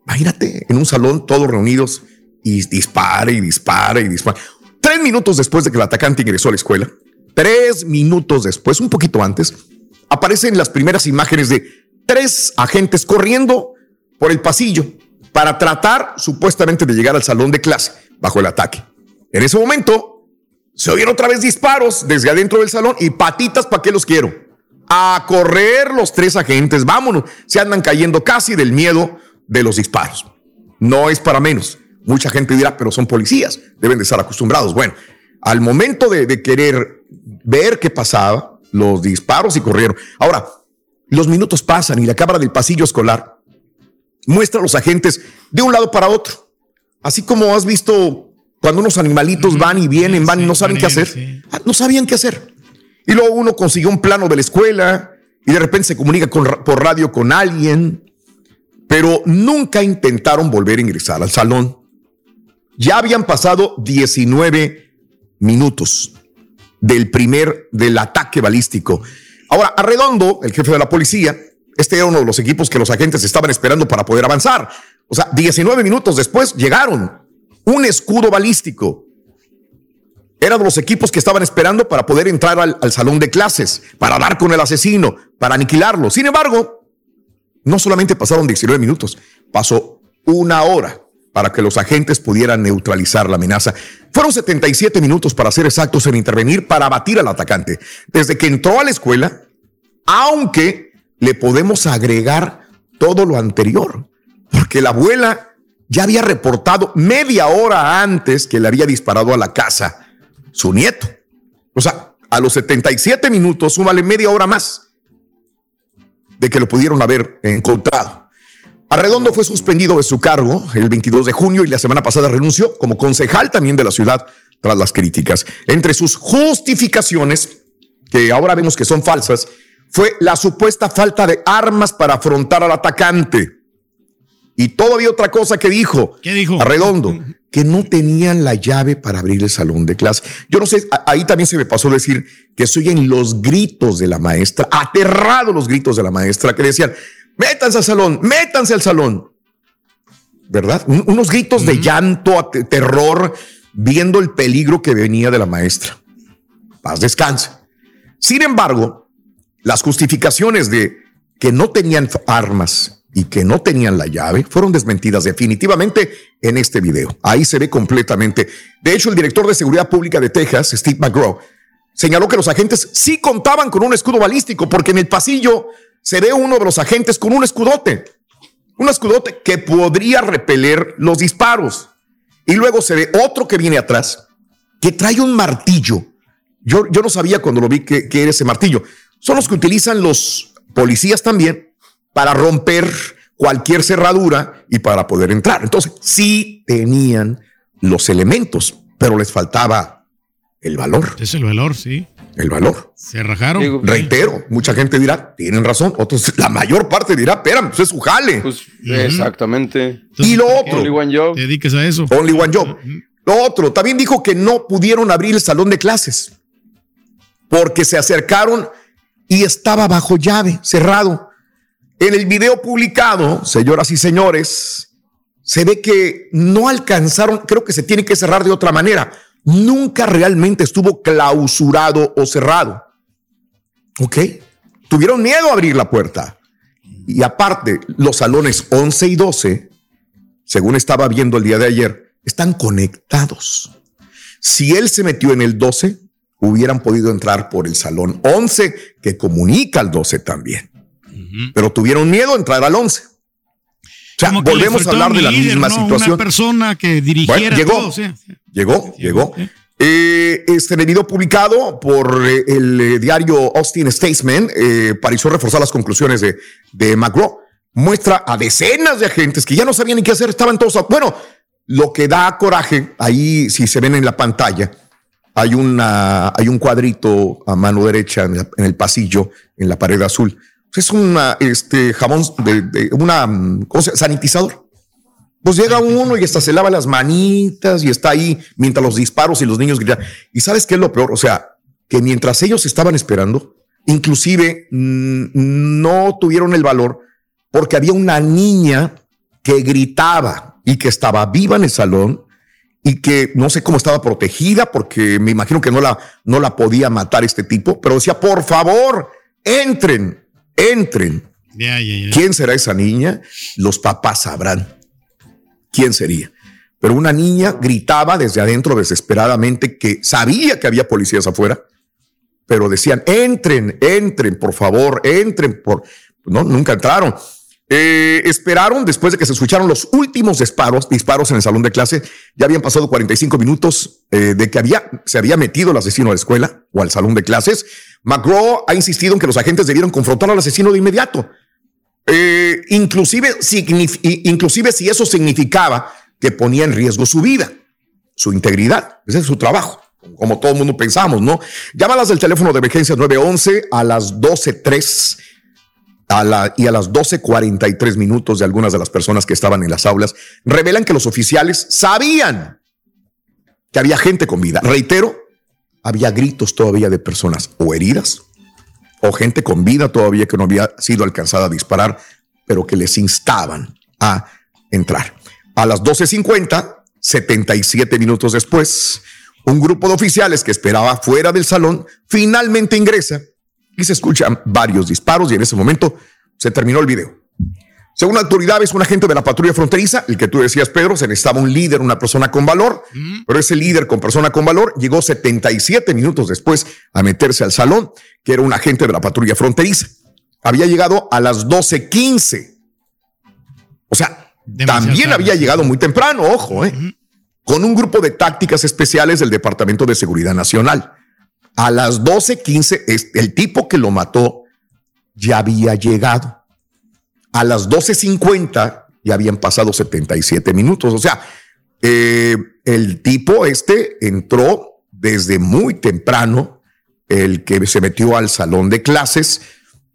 Imagínate en un salón todos reunidos y dispara y dispara y dispara. Tres minutos después de que el atacante ingresó a la escuela, tres minutos después, un poquito antes, aparecen las primeras imágenes de tres agentes corriendo por el pasillo para tratar supuestamente de llegar al salón de clase bajo el ataque. En ese momento se oyeron otra vez disparos desde adentro del salón y patitas, ¿para qué los quiero? A correr los tres agentes, vámonos, se andan cayendo casi del miedo de los disparos. No es para menos. Mucha gente dirá, pero son policías, deben de estar acostumbrados. Bueno, al momento de, de querer ver qué pasaba, los disparos y corrieron. Ahora, los minutos pasan y la cámara del pasillo escolar muestra a los agentes de un lado para otro. Así como has visto cuando unos animalitos van y vienen, van y no saben qué hacer. Ah, No sabían qué hacer. Y luego uno consiguió un plano de la escuela y de repente se comunica con por radio con alguien, pero nunca intentaron volver a ingresar al salón. Ya habían pasado 19 minutos del primer, del ataque balístico. Ahora, Arredondo, el jefe de la policía, este era uno de los equipos que los agentes estaban esperando para poder avanzar. O sea, 19 minutos después llegaron. Un escudo balístico. Era de los equipos que estaban esperando para poder entrar al, al salón de clases, para dar con el asesino, para aniquilarlo. Sin embargo, no solamente pasaron 19 minutos, pasó una hora para que los agentes pudieran neutralizar la amenaza. Fueron 77 minutos para ser exactos en intervenir para abatir al atacante. Desde que entró a la escuela, aunque le podemos agregar todo lo anterior, porque la abuela ya había reportado media hora antes que le había disparado a la casa su nieto. O sea, a los 77 minutos, súmale media hora más de que lo pudieron haber encontrado. Arredondo fue suspendido de su cargo el 22 de junio y la semana pasada renunció como concejal también de la ciudad tras las críticas. Entre sus justificaciones, que ahora vemos que son falsas, fue la supuesta falta de armas para afrontar al atacante. Y todavía otra cosa que dijo, ¿Qué dijo? Arredondo, que no tenían la llave para abrir el salón de clase. Yo no sé, ahí también se me pasó decir que se oyen los gritos de la maestra, aterrados los gritos de la maestra, que decían, métanse al salón, métanse al salón. ¿Verdad? Un- unos gritos de llanto, terror, viendo el peligro que venía de la maestra. Paz descanse. Sin embargo, las justificaciones de que no tenían armas y que no tenían la llave fueron desmentidas definitivamente en este video. Ahí se ve completamente. De hecho, el director de Seguridad Pública de Texas, Steve McGraw, señaló que los agentes sí contaban con un escudo balístico porque en el pasillo se ve uno de los agentes con un escudote. Un escudote que podría repeler los disparos. Y luego se ve otro que viene atrás, que trae un martillo. Yo, yo no sabía cuando lo vi que, que era ese martillo. Son los que utilizan los policías también para romper cualquier cerradura y para poder entrar. Entonces, sí tenían los elementos, pero les faltaba el valor. Es el valor, sí. El valor. Se rajaron. Reitero, mucha gente dirá, tienen razón. Otros, <laughs> la mayor parte dirá, espérame, pues es su jale. Exactamente. y lo otro. Only one job. Te dediques a eso. Only one job. Lo otro, también dijo que no pudieron abrir el salón de clases porque se acercaron y estaba bajo llave, cerrado. En el video publicado, señoras y señores, se ve que no alcanzaron, creo que se tiene que cerrar de otra manera. Nunca realmente estuvo clausurado o cerrado. ¿Ok? Tuvieron miedo a abrir la puerta. Y aparte, los salones 11 y 12, según estaba viendo el día de ayer, están conectados. Si él se metió en el 12, hubieran podido entrar por el salón 11, que comunica al 12 también. Pero tuvieron miedo a entrar al 11. O sea, volvemos a hablar de la líder, misma ¿no? situación. Una persona que dirigiera Bueno, llegó. todo, sí. Llegó, llegó. Eh, este video publicado por eh, el eh, diario Austin Statesman eh, pareció reforzar las conclusiones de, de McGraw. Muestra a decenas de agentes que ya no sabían ni qué hacer, estaban todos. a- Bueno, lo que da coraje, ahí si se ven en la pantalla, hay, una, hay un cuadrito a mano derecha en, la- en el pasillo, en la pared azul. Es una este, jabón de, de una mm, ¿cómo se sanitizador. Pues llega uno y hasta se lava las manitas y está ahí mientras los disparos y los niños gritan. ¿Y sabes qué es lo peor? O sea, que mientras ellos estaban esperando, inclusive mm, no tuvieron el valor porque había una niña que gritaba y que estaba viva en el salón y que no sé cómo estaba protegida porque me imagino que no la, no la podía matar este tipo, pero decía, por favor, entren, entren. ¿Quién será esa niña? Los papás sabrán quién sería. Pero una niña gritaba desde adentro desesperadamente que sabía que había policías afuera, pero decían, entren, entren, por favor, entren, por... No, nunca entraron. Eh, esperaron después de que se escucharon los últimos disparos, disparos en el salón de clase. Ya habían pasado 45 minutos eh, de que había, se había metido el asesino a la escuela o al salón de clases. McGraw ha insistido en que los agentes debieron confrontar al asesino de inmediato. Eh, inclusive, inclusive si eso significaba que ponía en riesgo su vida, su integridad. Ese es su trabajo, como todo el mundo pensamos, ¿no? Llámalas del teléfono de emergencia 911 a las 12.03 a la, y a las 12.43 minutos de algunas de las personas que estaban en las aulas revelan que los oficiales sabían que había gente con vida. Reitero, había gritos todavía de personas o heridas o gente con vida todavía que no había sido alcanzada a disparar, pero que les instaban a entrar. A las 12.50, 77 minutos después, un grupo de oficiales que esperaba fuera del salón finalmente ingresa y se escuchan varios disparos y en ese momento se terminó el video. Según autoridades, un agente de la patrulla fronteriza, el que tú decías, Pedro, se necesitaba un líder, una persona con valor, pero ese líder con persona con valor llegó 77 minutos después a meterse al salón, que era un agente de la patrulla fronteriza. Había llegado a las 12.15. O sea, también tarde. había llegado muy temprano, ojo, ¿eh? con un grupo de tácticas especiales del Departamento de Seguridad Nacional. A las 12:15, es- el tipo que lo mató ya había llegado. A las 12:50 ya habían pasado 77 minutos. O sea, eh, el tipo este entró desde muy temprano, el que se metió al salón de clases,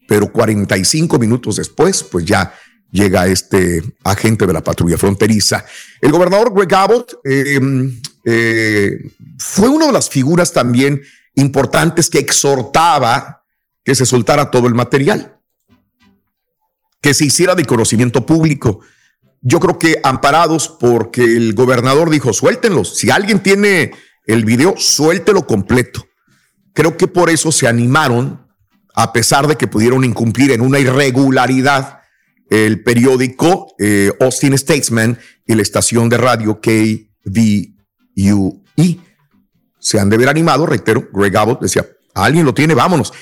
pero 45 minutos después, pues ya llega este agente de la patrulla fronteriza. El gobernador Greg Abbott eh, eh, fue una de las figuras también importantes que exhortaba que se soltara todo el material, que se hiciera de conocimiento público. Yo creo que amparados porque el gobernador dijo, suéltenlos. Si alguien tiene el video, suéltelo completo. Creo que por eso se animaron, a pesar de que pudieron incumplir en una irregularidad el periódico eh, Austin Statesman y la estación de radio KVUE. Se han de ver animado, reitero, Greg Abbott decía, alguien lo tiene, vámonos.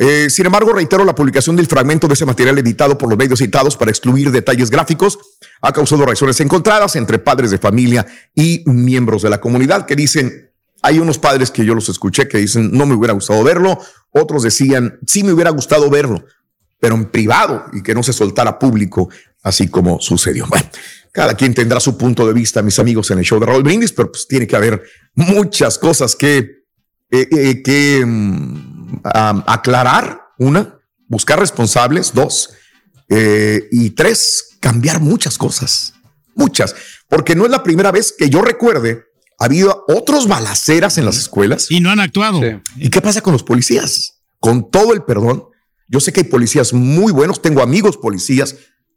Eh, sin embargo, reitero, la publicación del fragmento de ese material editado por los medios citados para excluir detalles gráficos ha causado reacciones encontradas entre padres de familia y miembros de la comunidad que dicen, hay unos padres que yo los escuché que dicen, no me hubiera gustado verlo, otros decían, sí me hubiera gustado verlo, pero en privado y que no se soltara público, así como sucedió. Bueno, cada quien tendrá su punto de vista, mis amigos, en el show de Raúl Brindis, pero pues tiene que haber muchas cosas que, eh, eh, que aclarar. Una, buscar responsables. Dos, eh, y tres, cambiar muchas cosas. Muchas. Porque no es la primera vez que yo recuerde, ha habido otros balaceras en las escuelas. Y no han actuado. ¿Y qué pasa con los policías? Con todo el perdón, yo sé que hay policías muy buenos, tengo amigos policías,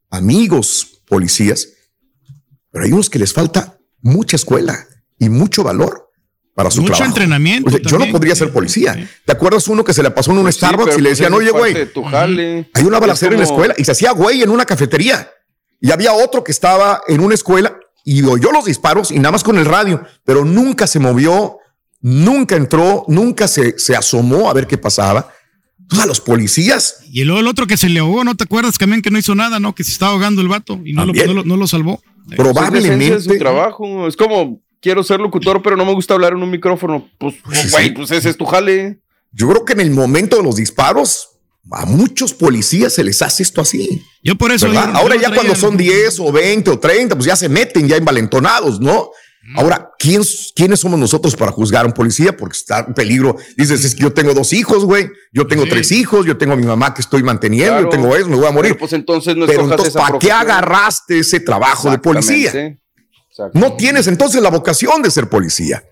amigos policías, pero hay unos que les falta mucha escuela y mucho valor para su Mucho trabajo. entrenamiento O sea, yo no podría ser policía. ¿Te acuerdas uno que se le pasó en un Pues Starbucks y le pues decían, ese oye, es güey, hay una Es balacera en la como- escuela y se hacía güey en una cafetería. Y había otro que estaba en una escuela y oyó los disparos y nada más con el radio, pero nunca se movió, nunca entró, nunca se, se asomó a ver qué pasaba. A los policías, Y luego el otro que se le ahogó, ¿no te acuerdas también que no hizo nada, no? Que se estaba ahogando el vato y no, lo, no lo- no lo salvó. Es probablemente. de su trabajo. Es como, quiero ser locutor, pero no me gusta hablar en un micrófono. Pues, güey, pues ese es tu jale. Yo creo que en el momento de los disparos, a muchos policías se les hace esto así. Yo por eso. ¿verdad? yo- Ahora yo ya cuando el- son 10 o 20 o 30, pues ya se meten ya envalentonados, ¿no? Ahora, ¿quién, ¿quiénes somos nosotros para juzgar a un policía? Porque está en peligro. Dices, es que yo tengo dos hijos, güey. Yo tengo tres hijos, yo tengo a mi mamá que estoy manteniendo, Claro. yo tengo eso, me voy a morir. Pero, pues entonces no Pero entonces, ¿para qué agarraste ese trabajo de policía? No tienes entonces la vocación de ser policía.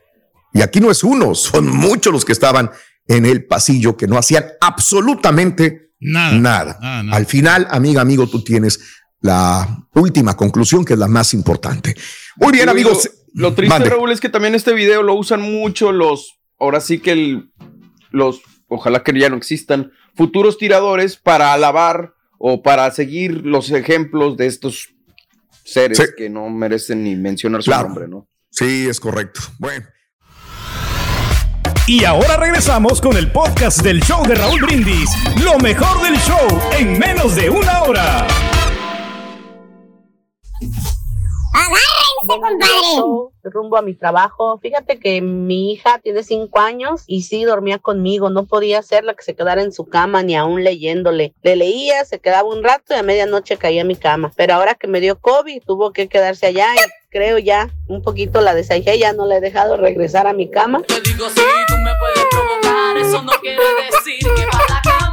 Y aquí no es uno, son muchos los que estaban en el pasillo que no hacían absolutamente nada. Al final, amiga, amigo, tú tienes la última conclusión que es la más importante. Muy bien, amigos. Lo, lo triste, Mande. Raúl, es que también este video lo usan mucho los. Ahora sí que el, los. Ojalá que ya no existan. Futuros tiradores para alabar o para seguir los ejemplos de estos seres Sí. que no merecen ni mencionar su Claro. nombre, ¿no? Sí, es correcto. Bueno. Y ahora regresamos con el podcast del show de Raúl Brindis. Lo mejor del show en menos de una hora. ¡Agárrense, compadre! rumbo a mi trabajo. Fíjate que mi hija tiene cinco años y sí dormía conmigo. No podía hacerla que se quedara en su cama ni aún leyéndole. Le leía, se quedaba un rato y a medianoche caía a mi cama. Pero ahora que me dio COVID, tuvo que quedarse allá y creo ya un poquito la desajé. Ya no la he dejado regresar a mi cama. Digo, si tú me puedes provocar, eso no quiere decir que para la cama.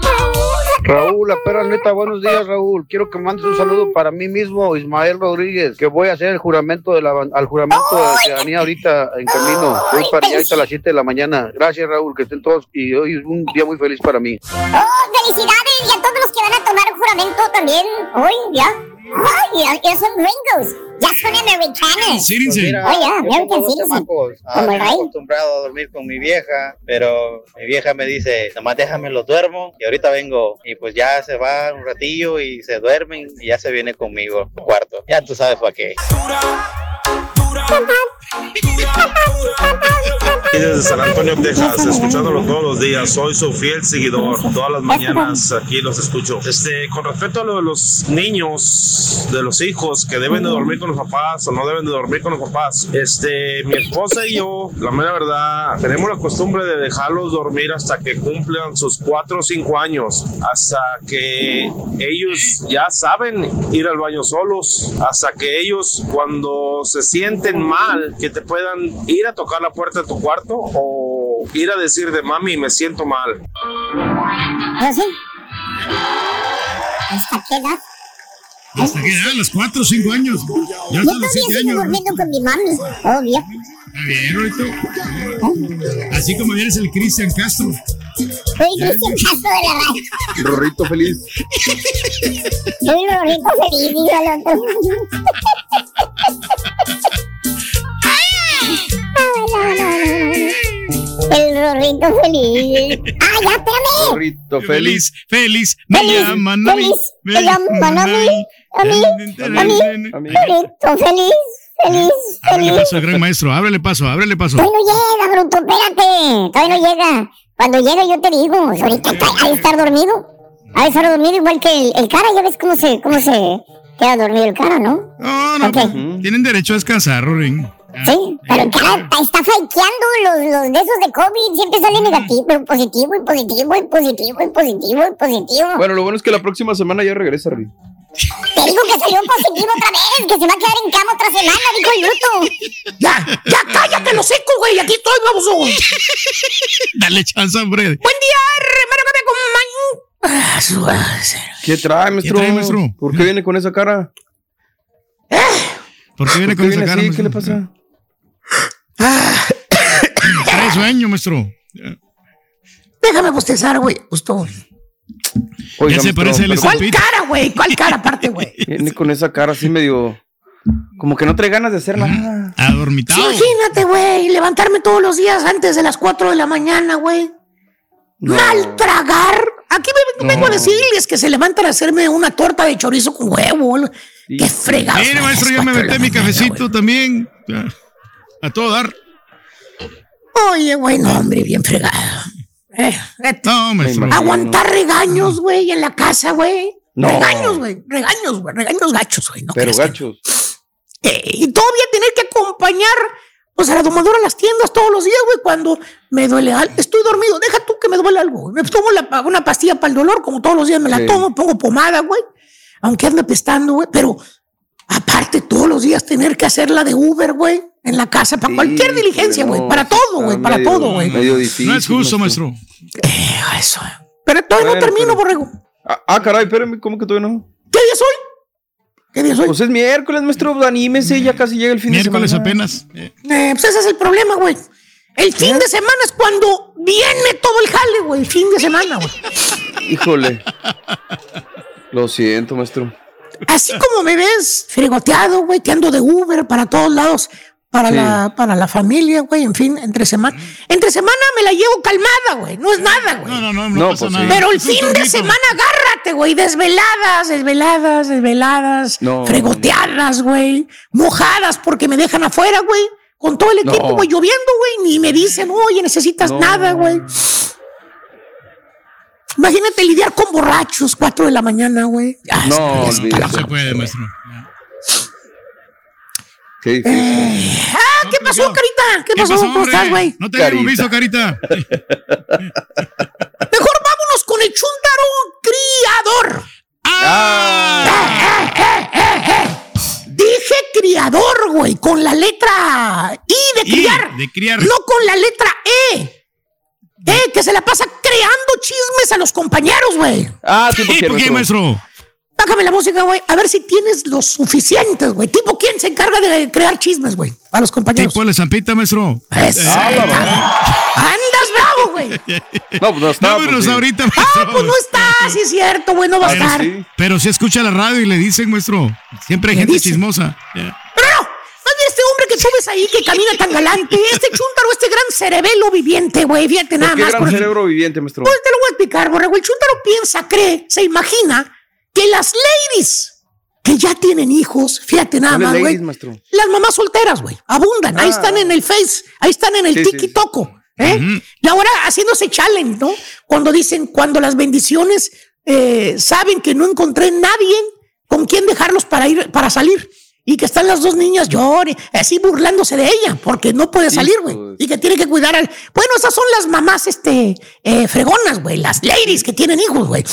Raúl, la perra neta, buenos días, Raúl. Quiero que mandes un saludo para mí mismo, Ismael Rodríguez, que voy a hacer el juramento de la, al juramento de ciudadanía ahorita en camino. Voy para allá ahorita a las 7 de la mañana. Gracias, Raúl, que estén todos y hoy es un día muy feliz para mí. ¡Oh, felicidades! Y a todos los que van a tomar juramento también hoy, ¿ya? ¡Ay, ya son gringos! ¡Ya son americanos! Pues ¡Oh, ya, yo American como citizen! ah, Como el rey. acostumbrado a dormir con mi vieja, pero mi vieja me dice, nomás déjame los duermo y ahorita vengo. Y pues ya se va un ratillo y se duermen y ya se viene conmigo al cuarto. Ya tú sabes para qué. Y desde San Antonio, Texas, escuchándolo todos los días. Soy su fiel seguidor. Todas las mañanas aquí los escucho. Este, con respecto a lo de los niños, de los hijos que deben de dormir con los papás o no deben de dormir con los papás. Este, mi esposa y yo, la mera verdad, tenemos la costumbre de dejarlos dormir hasta que cumplan sus 4 o 5 años. Hasta que ellos ya saben ir al baño solos. Hasta que ellos, cuando se sienten mal, que te puedan ir a tocar la puerta de tu cuarto o ir a decir de mami, me siento mal. ¿Ah, sí? ¿Hasta qué edad? Hasta que ya, a los 4 o 5 años. Ya Yo hasta los todavía 7 sigo años. durmiendo con mi mami, obvio. Está bien, Rorito. Así como eres el Cristian Castro. Soy Cristian Castro de la radio. Rorrito feliz. Soy Rorrito feliz, digo al otro. <laughs> El Rorrito feliz. ¡Ah, ya, espérame! Rorrito feliz. Feliz, me llaman a mí. me llaman a mí, a mí, a mí, Rorrito feliz. feliz, Ábrele feliz. paso al gran maestro, ábrele paso, ábrele paso. Todavía no llega, bruto, espérate. Todavía no llega. Cuando llegue yo te digo, ahorita está- ha de estar dormido. Ha de estar dormido igual que el, el cara, ya ves cómo se, cómo se queda dormido el cara, ¿no? No, no, Ok. tienen derecho a descansar, Rorín. Sí, pero el cara está fakeando los, los de esos de COVID, siempre sale negativo, pero positivo y positivo y positivo y positivo y positivo. Bueno, lo bueno es que la próxima semana ya regresa, Rick. Te digo que salió positivo otra vez, que se va a quedar en cama otra semana, dijo el bruto. Ya, ya cállate los seco, güey. Aquí estoy, vamos. Dale chance, hombre. Buen día, hermano, que me acompañe. ¿Qué trae, maestro? trae, maestro? ¿Por qué viene con esa cara? ¿Por qué viene ¿Por con qué esa viene cara? así? ¿Qué le maestro? Pasa? Trae sueño, maestro. Déjame bostezar, güey. Justo. Oiga, ya se maestro, parece el ¿Cuál cara, güey? ¿Cuál cara aparte, güey? <laughs> Viene con esa cara así medio... Como que no trae ganas de hacer nada. Adormitado. Imagínate, güey, levantarme todos los días antes de las 4 de la mañana, güey. Mal tragar. Aquí me vengo a decirles que se levantan a hacerme una torta de chorizo con huevo. Qué fregado. Mire, maestro, yo me metí mi cafecito también. A todo dar. Oye, güey, no, hombre, bien fregado. Eh, No, maestro. aguantar regaños, güey, en la casa, güey. No. Regaños, güey. Regaños, güey. Regaños gachos, güey. No Pero que- gachos. Eh, y todavía tener que acompañar pues, a la domadora a las tiendas todos los días, güey, cuando me duele algo. Estoy dormido, deja tú que me duele algo. güey. Me tomo la- una pastilla para el dolor, como todos los días me la Sí. tomo, pongo pomada, güey. Aunque ande pestando, güey. Pero aparte, todos los días tener que hacerla de Uber, güey, en la casa, para Sí, cualquier diligencia, güey. no, para todo, güey, para medio- todo, güey. Medio difícil. No es justo, maestro. Eh, eso. Pero todavía no termino, pero- borrego. Ah, ah, caray, espérame, ¿cómo que todavía no? ¿Qué día soy? ¿Qué día soy? Pues es miércoles, maestro, anímese, ya casi llega el fin Miércoles de semana. apenas. Eh, Eh, pues ese es el problema, güey. El fin de semana es cuando viene todo el jale, güey. El fin de semana, güey. Híjole. Lo siento, maestro. Así como me ves fregoteado, güey, que ando de Uber para todos lados, para, Sí. la, para la familia, güey, en fin, entre semana. Entre semana me la llevo calmada, güey. No es nada, güey. No, no, no, no, No, pasa pues nada. sí. Pero el fin de semana, agárrate, güey. Desveladas, desveladas, desveladas. No. fregoteadas, güey. Mojadas porque me dejan afuera, güey. Con todo el equipo, No. güey, lloviendo, güey. Ni me dicen, oye, necesitas No. nada, güey. Imagínate lidiar con borrachos, 4 de la mañana, güey. Ah, No. No se puede, maestro. Qué difícil. Ah, ¿qué pasó, carita? ¿Qué, pasó? ¿Cómo estás, güey? No te habíamos visto, carita. <laughs> Mejor vámonos con el chúntaro criador. ¡Ah! Dije criador, güey, con la letra I de criar. de criar. No con la letra E. Eh, que se la pasa creando chismes a los compañeros, güey. Ah, ¿Y quién, por qué, maestro? Bájame la música, güey. A ver si tienes los suficientes, güey. Tipo, ¿quién se encarga de crear chismes, güey? A los compañeros. Tipo la zampita, maestro. Eso. Andas bravo, güey. <laughs> No, pues no está. Vámonos pues, sí. ahorita, Ah, maestro. pues no está, sí es cierto, güey, no va a estar. sí. Pero si escucha la radio y le dicen, maestro. Siempre hay gente chismosa. Pero no, más bien este hombre que tú ves ahí que camina tan galante, este chúntaro, este gran cerebelo viviente, güey, fíjate nada ¿Por qué más. gran por- cerebro viviente, maestro? Pues te lo voy a explicar, borrego. El chúntaro piensa, cree, se imagina que las ladies que ya tienen hijos, fíjate nada ¿Cuáles más, güey. Las mamás solteras, güey, abundan. Ahí Ah. están en el Face, ahí están en el Sí, Tiki sí. Toco. ¿eh? Y ahora haciéndose challenge, ¿no? Cuando dicen, cuando las bendiciones eh, saben que no encontré nadie con quien dejarlos para ir, para salir. Y que están las dos niñas llore, así burlándose de ella, porque no puede salir, güey. Y que tiene que cuidar al. Bueno, esas son las mamás, este, eh, fregonas, güey. Las ladies que tienen hijos, güey.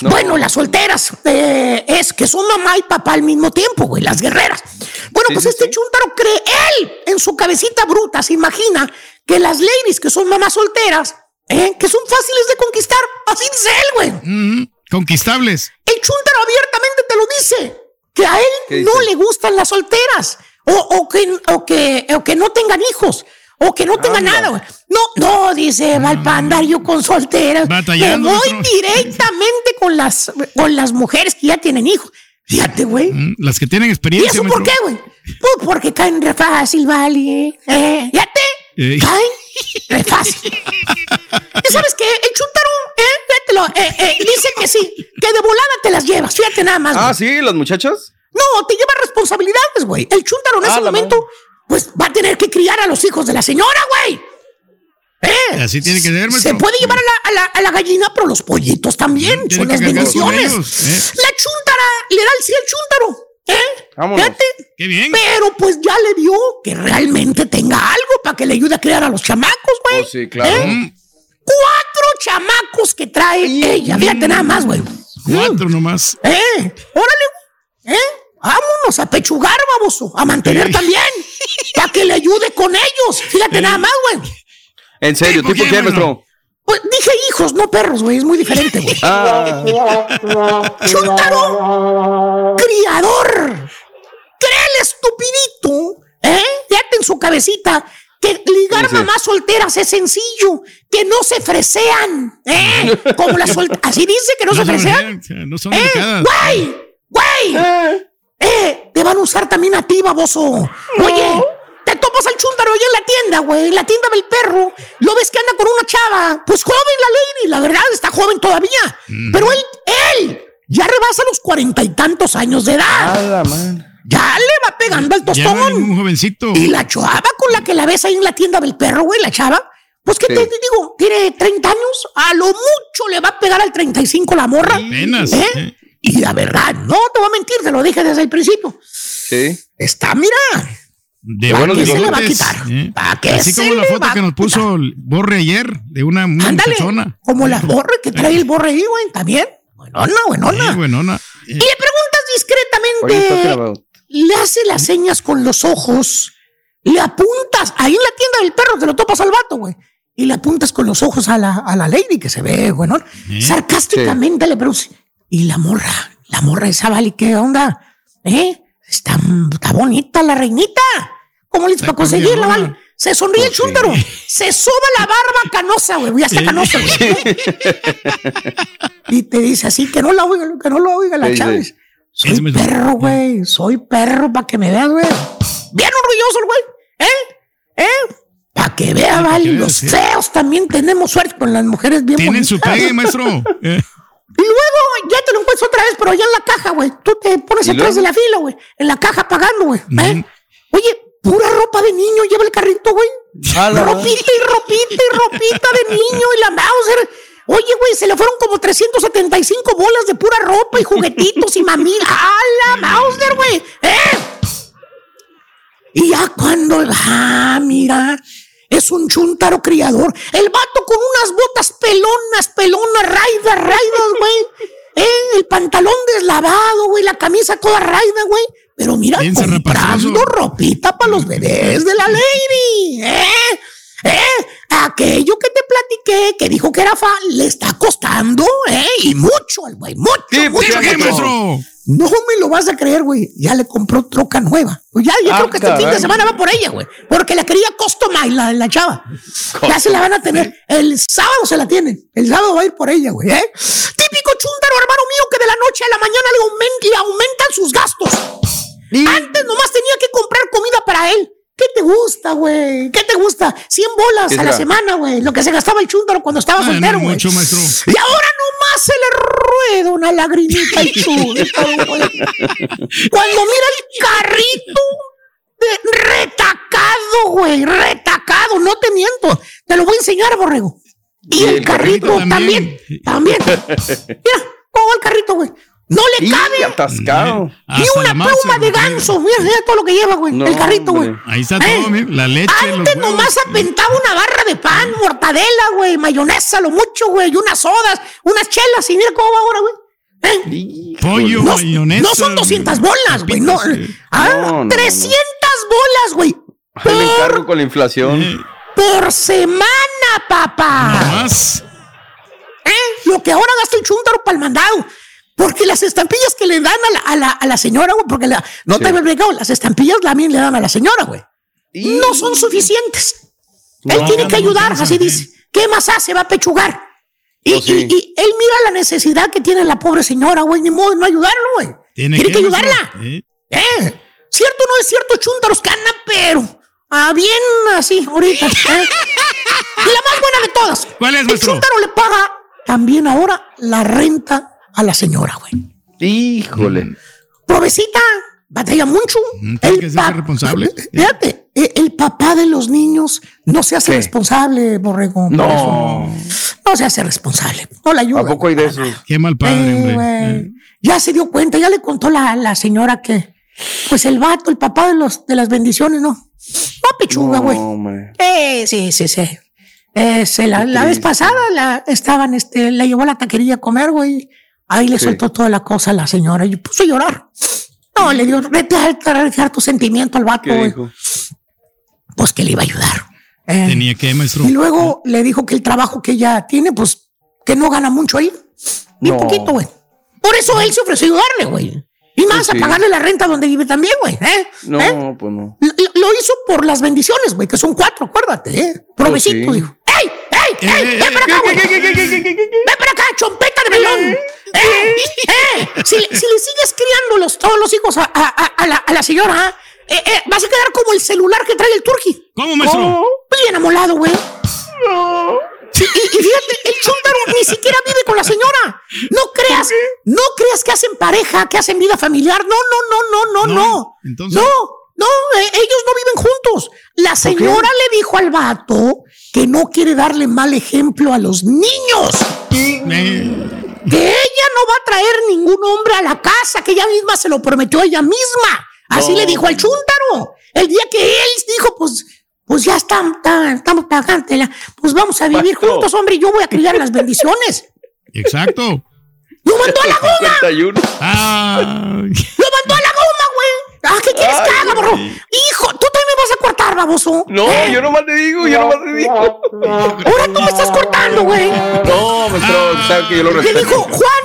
No. Bueno, las solteras, eh, es que son mamá y papá al mismo tiempo, güey. Las guerreras. Bueno, Sí, pues sí, este sí. chúntaro cree él, en su cabecita bruta, se imagina que las ladies que son mamás solteras, eh, que son fáciles de conquistar. Así dice él, güey. Mm, conquistables. El chúntaro abiertamente te lo dice. Que a ¿Qué él no le gustan las solteras. O, o que, o, que, o que no tengan hijos. O que no tengan Anda. nada, güey. No, no, dice, va para andar yo con solteras. Me voy directamente con las, con las mujeres que ya tienen hijos. Fíjate, güey. Mm, Las que tienen ¿Y experiencia, eso por qué, güey? Pues porque caen re fácil, vale. Eh, fíjate. Eh. Caen <laughs> re fácil. ¿Y sabes qué? El chúntaro, eh, fíjatelo, eh, eh, dice que sí, que de volada te las llevas. Fíjate nada más. Ah, güey. sí, las muchachas. No, te lleva responsabilidades, güey. El chúntaro en Ah, ese momento, pues va a tener que criar a los hijos de la señora, güey. ¿Eh? Así tiene que ser, maestro. Se puede llevar a la, a la- a la gallina, pero los pollitos también. Tiene Son las bendiciones. ellos, ¿eh? La chúntara le da el sí al chúntaro. ¿Eh? Vámonos. Fíjate. Qué bien. Pero pues ya le dio que realmente tenga algo para que le ayude a criar a los chamacos, güey. Oh, sí, claro. ¿Eh? Cuatro chamacos que trae ella. Fíjate nada más, güey. Cuatro nomás. ¿Eh? Órale. ¿Eh? Vámonos a pechugar, baboso. A mantener también. <laughs> Para que le ayude con ellos. Fíjate nada más, güey. En serio, ¿tipo qué, maestro? Pues dije hijos, no perros, güey. Es muy diferente, güey. <laughs> Ah, Chuntaro, criador. Cree el estupidito, ¿eh? Fíjate en su cabecita que ligar Sí, sí. mamás solteras es sencillo, que no se fresean, ¿eh? Como las solteras. Así dice que no, <laughs> se fresean. No son ¡Eh, güey! ¡Güey! ¡Eh! Te van a usar también a ti, baboso. Oye, topas al chúntaro allá en la tienda, güey, en la tienda del perro. Lo ves que anda con una chava. Pues joven la lady, la verdad, está joven todavía. Pero él, él, ya rebasa los cuarenta y tantos años de edad. nada, man. Ya le va pegando al Ya no es tostón. un jovencito. Y la chava con la que la ves ahí en la tienda del perro, güey, la chava. Pues que Sí. te digo, tiene 30 años, a lo mucho le va a pegar al 35 la morra. ¿Eh? ¿eh? Y la verdad, no te voy a mentir, te lo dije desde el principio. Sí. Está, mira, De buenos ¿Qué se le va a quitar? ¿eh? ¿Pa' qué Así se como la foto que nos puso el Borre ayer de una, muchachona. como la borre que trae el borre ahí, güey, también. Buenona, buenona. Sí, buenona. Y le preguntas discretamente, le hace las señas con los ojos, le apuntas, ahí en la tienda del perro te lo topas al vato, güey. Y le apuntas con los ojos a la, a la lady que se ve, bueno. ¿Eh? Sarcásticamente le preguntas, y la morra, la morra esa, vale, ¿qué onda? ¿Eh? Está, está bonita la reinita. ¿Cómo le hizo Está para conseguirla, vale? Se sonríe el chúntaro, se soba la barba canosa, güey, ya está canosa. <laughs> Y te dice así, que no la oiga, que no lo oiga la. Chávez. Soy perro, güey. Soy perro para que me veas, güey. Bien orgulloso el güey. ¿Eh? ¿Eh? Para que vea, vale. Los feos también tenemos suerte con las mujeres bien Tienen bonitas. su pegue, maestro. <laughs> Y luego ya te lo encuentro otra vez, pero allá en la caja, güey. Tú te pones ¿Y atrás luego? de la fila, güey. En la caja pagando, güey. ¿Eh? Oye, pura ropa de niño lleva el carrito, güey. Ropita y ropita y ropita de niño y la Mauser. Oye, güey, se le fueron como 375 bolas de pura ropa y juguetitos y mamila. ¡A la Mauser, güey! ¿Eh? Y ya cuando. ¡Ah, mira! Es un chuntaro criador. El vato con unas botas pelonas, pelonas, raidas, raidas, güey. ¿Eh? El pantalón deslavado, güey. La camisa toda raida, güey. Pero mira, Bien comprando ropita para los bebés de la lady. ¿Eh? ¿Eh? Aquello que te platiqué, que dijo que era fan, le está costando, ¿eh? Y mucho al güey, mucho, Sí, mucho. ¿Pero qué, mucho. No me lo vas a creer, güey. Ya le compró troca nueva. Pues ya, yo Ah, creo que este fin de caray. semana va por ella, güey. Porque la quería customize la, la chava. Ya se la van a tener. El sábado se la tienen. El sábado va a ir por ella, güey. ¿eh? Típico chúntaro, hermano mío, que de la noche a la mañana le, aumen- le aumentan sus gastos. Antes nomás tenía que comprar comida para él. ¿Qué te gusta, güey? ¿Qué te gusta? 100 bolas ¿Qué a la semana, güey. Lo que se gastaba el chúntaro cuando estaba Ah, soltero, güey. mucho, maestro. Y ahora nomás se le rueda una lagrimita al chúntaro, güey. Cuando mira el carrito de- retacado, güey, retacado, no te miento. Te lo voy a enseñar, borrego. Y Y el, el carrito, carrito también, también. <laughs> Mira, ¿cómo va el carrito, güey? No le Y cabe atascado. ni una pluma de güey. ganso. Mira, mira todo lo que lleva, güey. No, el carrito, güey. Ahí está ¿Eh? todo, mira, la leche, los Antes huevos. nomás apentaba una barra de pan, mortadela, güey, mayonesa, lo mucho, güey, y unas sodas, unas chelas, y mira cómo va ahora, güey. ¿Eh? Pollo, No, mayonesa. no son 200 bolas, güey, no. eh. Ah, No, no, no. 300 bolas, güey, encargo con la inflación. Eh, por semana, papá. Nomás. ¿Eh? Lo que ahora gasta el chúntaro para el mandado. Porque las estampillas que le dan a la, a la, a la señora, güey, porque la, no Sí. te había explicado, las estampillas también le dan a la señora, güey. Y- No son suficientes. Él tiene no, que ayudar, no, así no, dice. ¿Qué más hace? Va a pechugar. Y, Pues sí. y- y él mira la necesidad que tiene la pobre señora, güey, ni modo de no ayularlo, güey. Tiene, Tiene que ayudarla. Eh, ¿Eh? ¿Cierto o no es cierto, chúntaros que andan, pero ah, bien así, ahorita? ¿eh? Y la más buena de todas. ¿Cuál es, El maestro? chúntaro le paga también ahora la renta a la señora, güey. Híjole. Provecita, batalla mucho. ¿Tiene que ser responsable? <laughs> Fíjate, eh, el papá de los niños no se hace responsable, Borrego. No. eso. No se hace responsable. No la ayuda. ¿A poco hay de eso? Qué mal padre, hombre. Eh. Ya se dio cuenta, ya le contó la, la señora que, pues el vato, el papá de los de las bendiciones, no. No pechuga, güey. Eh, sí, sí, sí. Eh, se la, la vez pasada la estaban, este, la llevó a la taquería a comer, güey. Ahí le Sí. soltó toda la cosa a la señora y puso a llorar. No, le dio, vete a dejar tu sentimiento al vato, ¿Qué dijo? Pues que le iba a ayudar. Eh, Tenía que, maestro. y luego le dijo que el trabajo que ella tiene, pues, que no gana mucho ahí. Bien No. poquito, güey. Por eso él se ofreció ayudarle, güey. Y más Pues sí. a pagarle la renta donde vive también, güey. ¿eh? No, ¿Eh? pues no. Lo, lo hizo por las bendiciones, güey, que son cuatro, acuérdate, ¿eh? Provecito, Pues sí. dijo. ¡Ey! ¡Ey! ¡Ey! ¡Ven para acá, güey! ¡Ven para acá, chompeta de melón! ¡Eh! ¡Eh! Si, le- si le sigues criando los, todos los hijos a, a- a- a la, a la señora, ¿eh? Vas a quedar como el celular que trae el turqui. ¿Cómo, maestro? Bien amolado, güey. Sí, y, y fíjate, el chúntaro ni siquiera vive con la señora. No creas, no creas que hacen pareja, que hacen vida familiar. No, no, no, no, no, no. Entonces- No, no, eh, ellos no viven juntos. La señora le dijo al vato que no quiere darle mal ejemplo a los niños. Que ella no va a traer ningún hombre a la casa, que ella misma se lo prometió ella misma. Así No. le dijo al chúntaro. El día que él dijo, pues, pues ya estamos pagándotela. Pues vamos a vivir juntos, hombre, y yo voy a criar las bendiciones. Exacto. ¡Lo mandó a la goma! 51. Ah, ¡Lo mandó a la goma, güey! ¡Ah, qué quieres que haga, borro! ¡Hijo, tú también me vas a cortar, baboso! No, ¿Eh? yo nomás te digo, yo nomás te digo. Ahora tú me estás cortando, güey. No, maestro, sabe que yo lo Le respeto. dijo, Juan,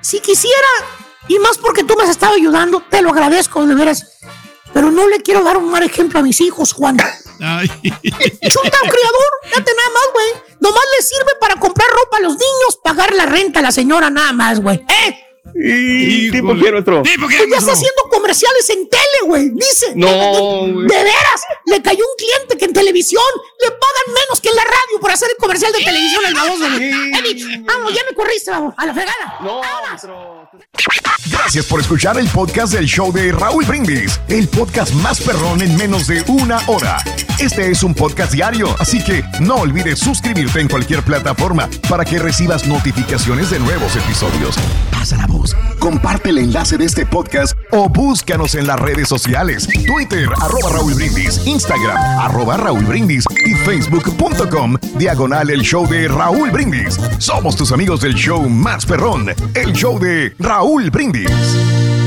si quisiera, y más porque tú me has estado ayudando, te lo agradezco, de veras. Pero no le quiero dar un mal ejemplo a mis hijos, Juan. ay. <laughs> Chuta un criador, date nada más, güey. Nomás le sirve para comprar ropa a los niños, pagar la renta a la señora, nada más, güey. ¿Eh? ¿Y tipo qué, maestro? ¿Tipo qué, Pues ya está haciendo comerciales en tele, güey. Dice. No, de, güey. de veras, le cayó un cliente que en televisión le pagan menos que en la radio por hacer el comercial de televisión al baboso, güey. Eddie, vamos, ya me corriste, vamos, a la fregada. No. Gracias por escuchar el podcast del show de Raúl Brindis, el podcast más perrón en menos de una hora. Este es un podcast diario, así que no olvides suscribirte en cualquier plataforma para que recibas notificaciones de nuevos episodios. Pasa la voz, comparte el enlace de este podcast o búscanos en las redes sociales, Twitter, arroba Raúl Brindis, Instagram, arroba Raúl Brindis y facebook.com, diagonal el show de Raúl Brindis. Somos tus amigos del show más perrón, el show de Raúl Brindis.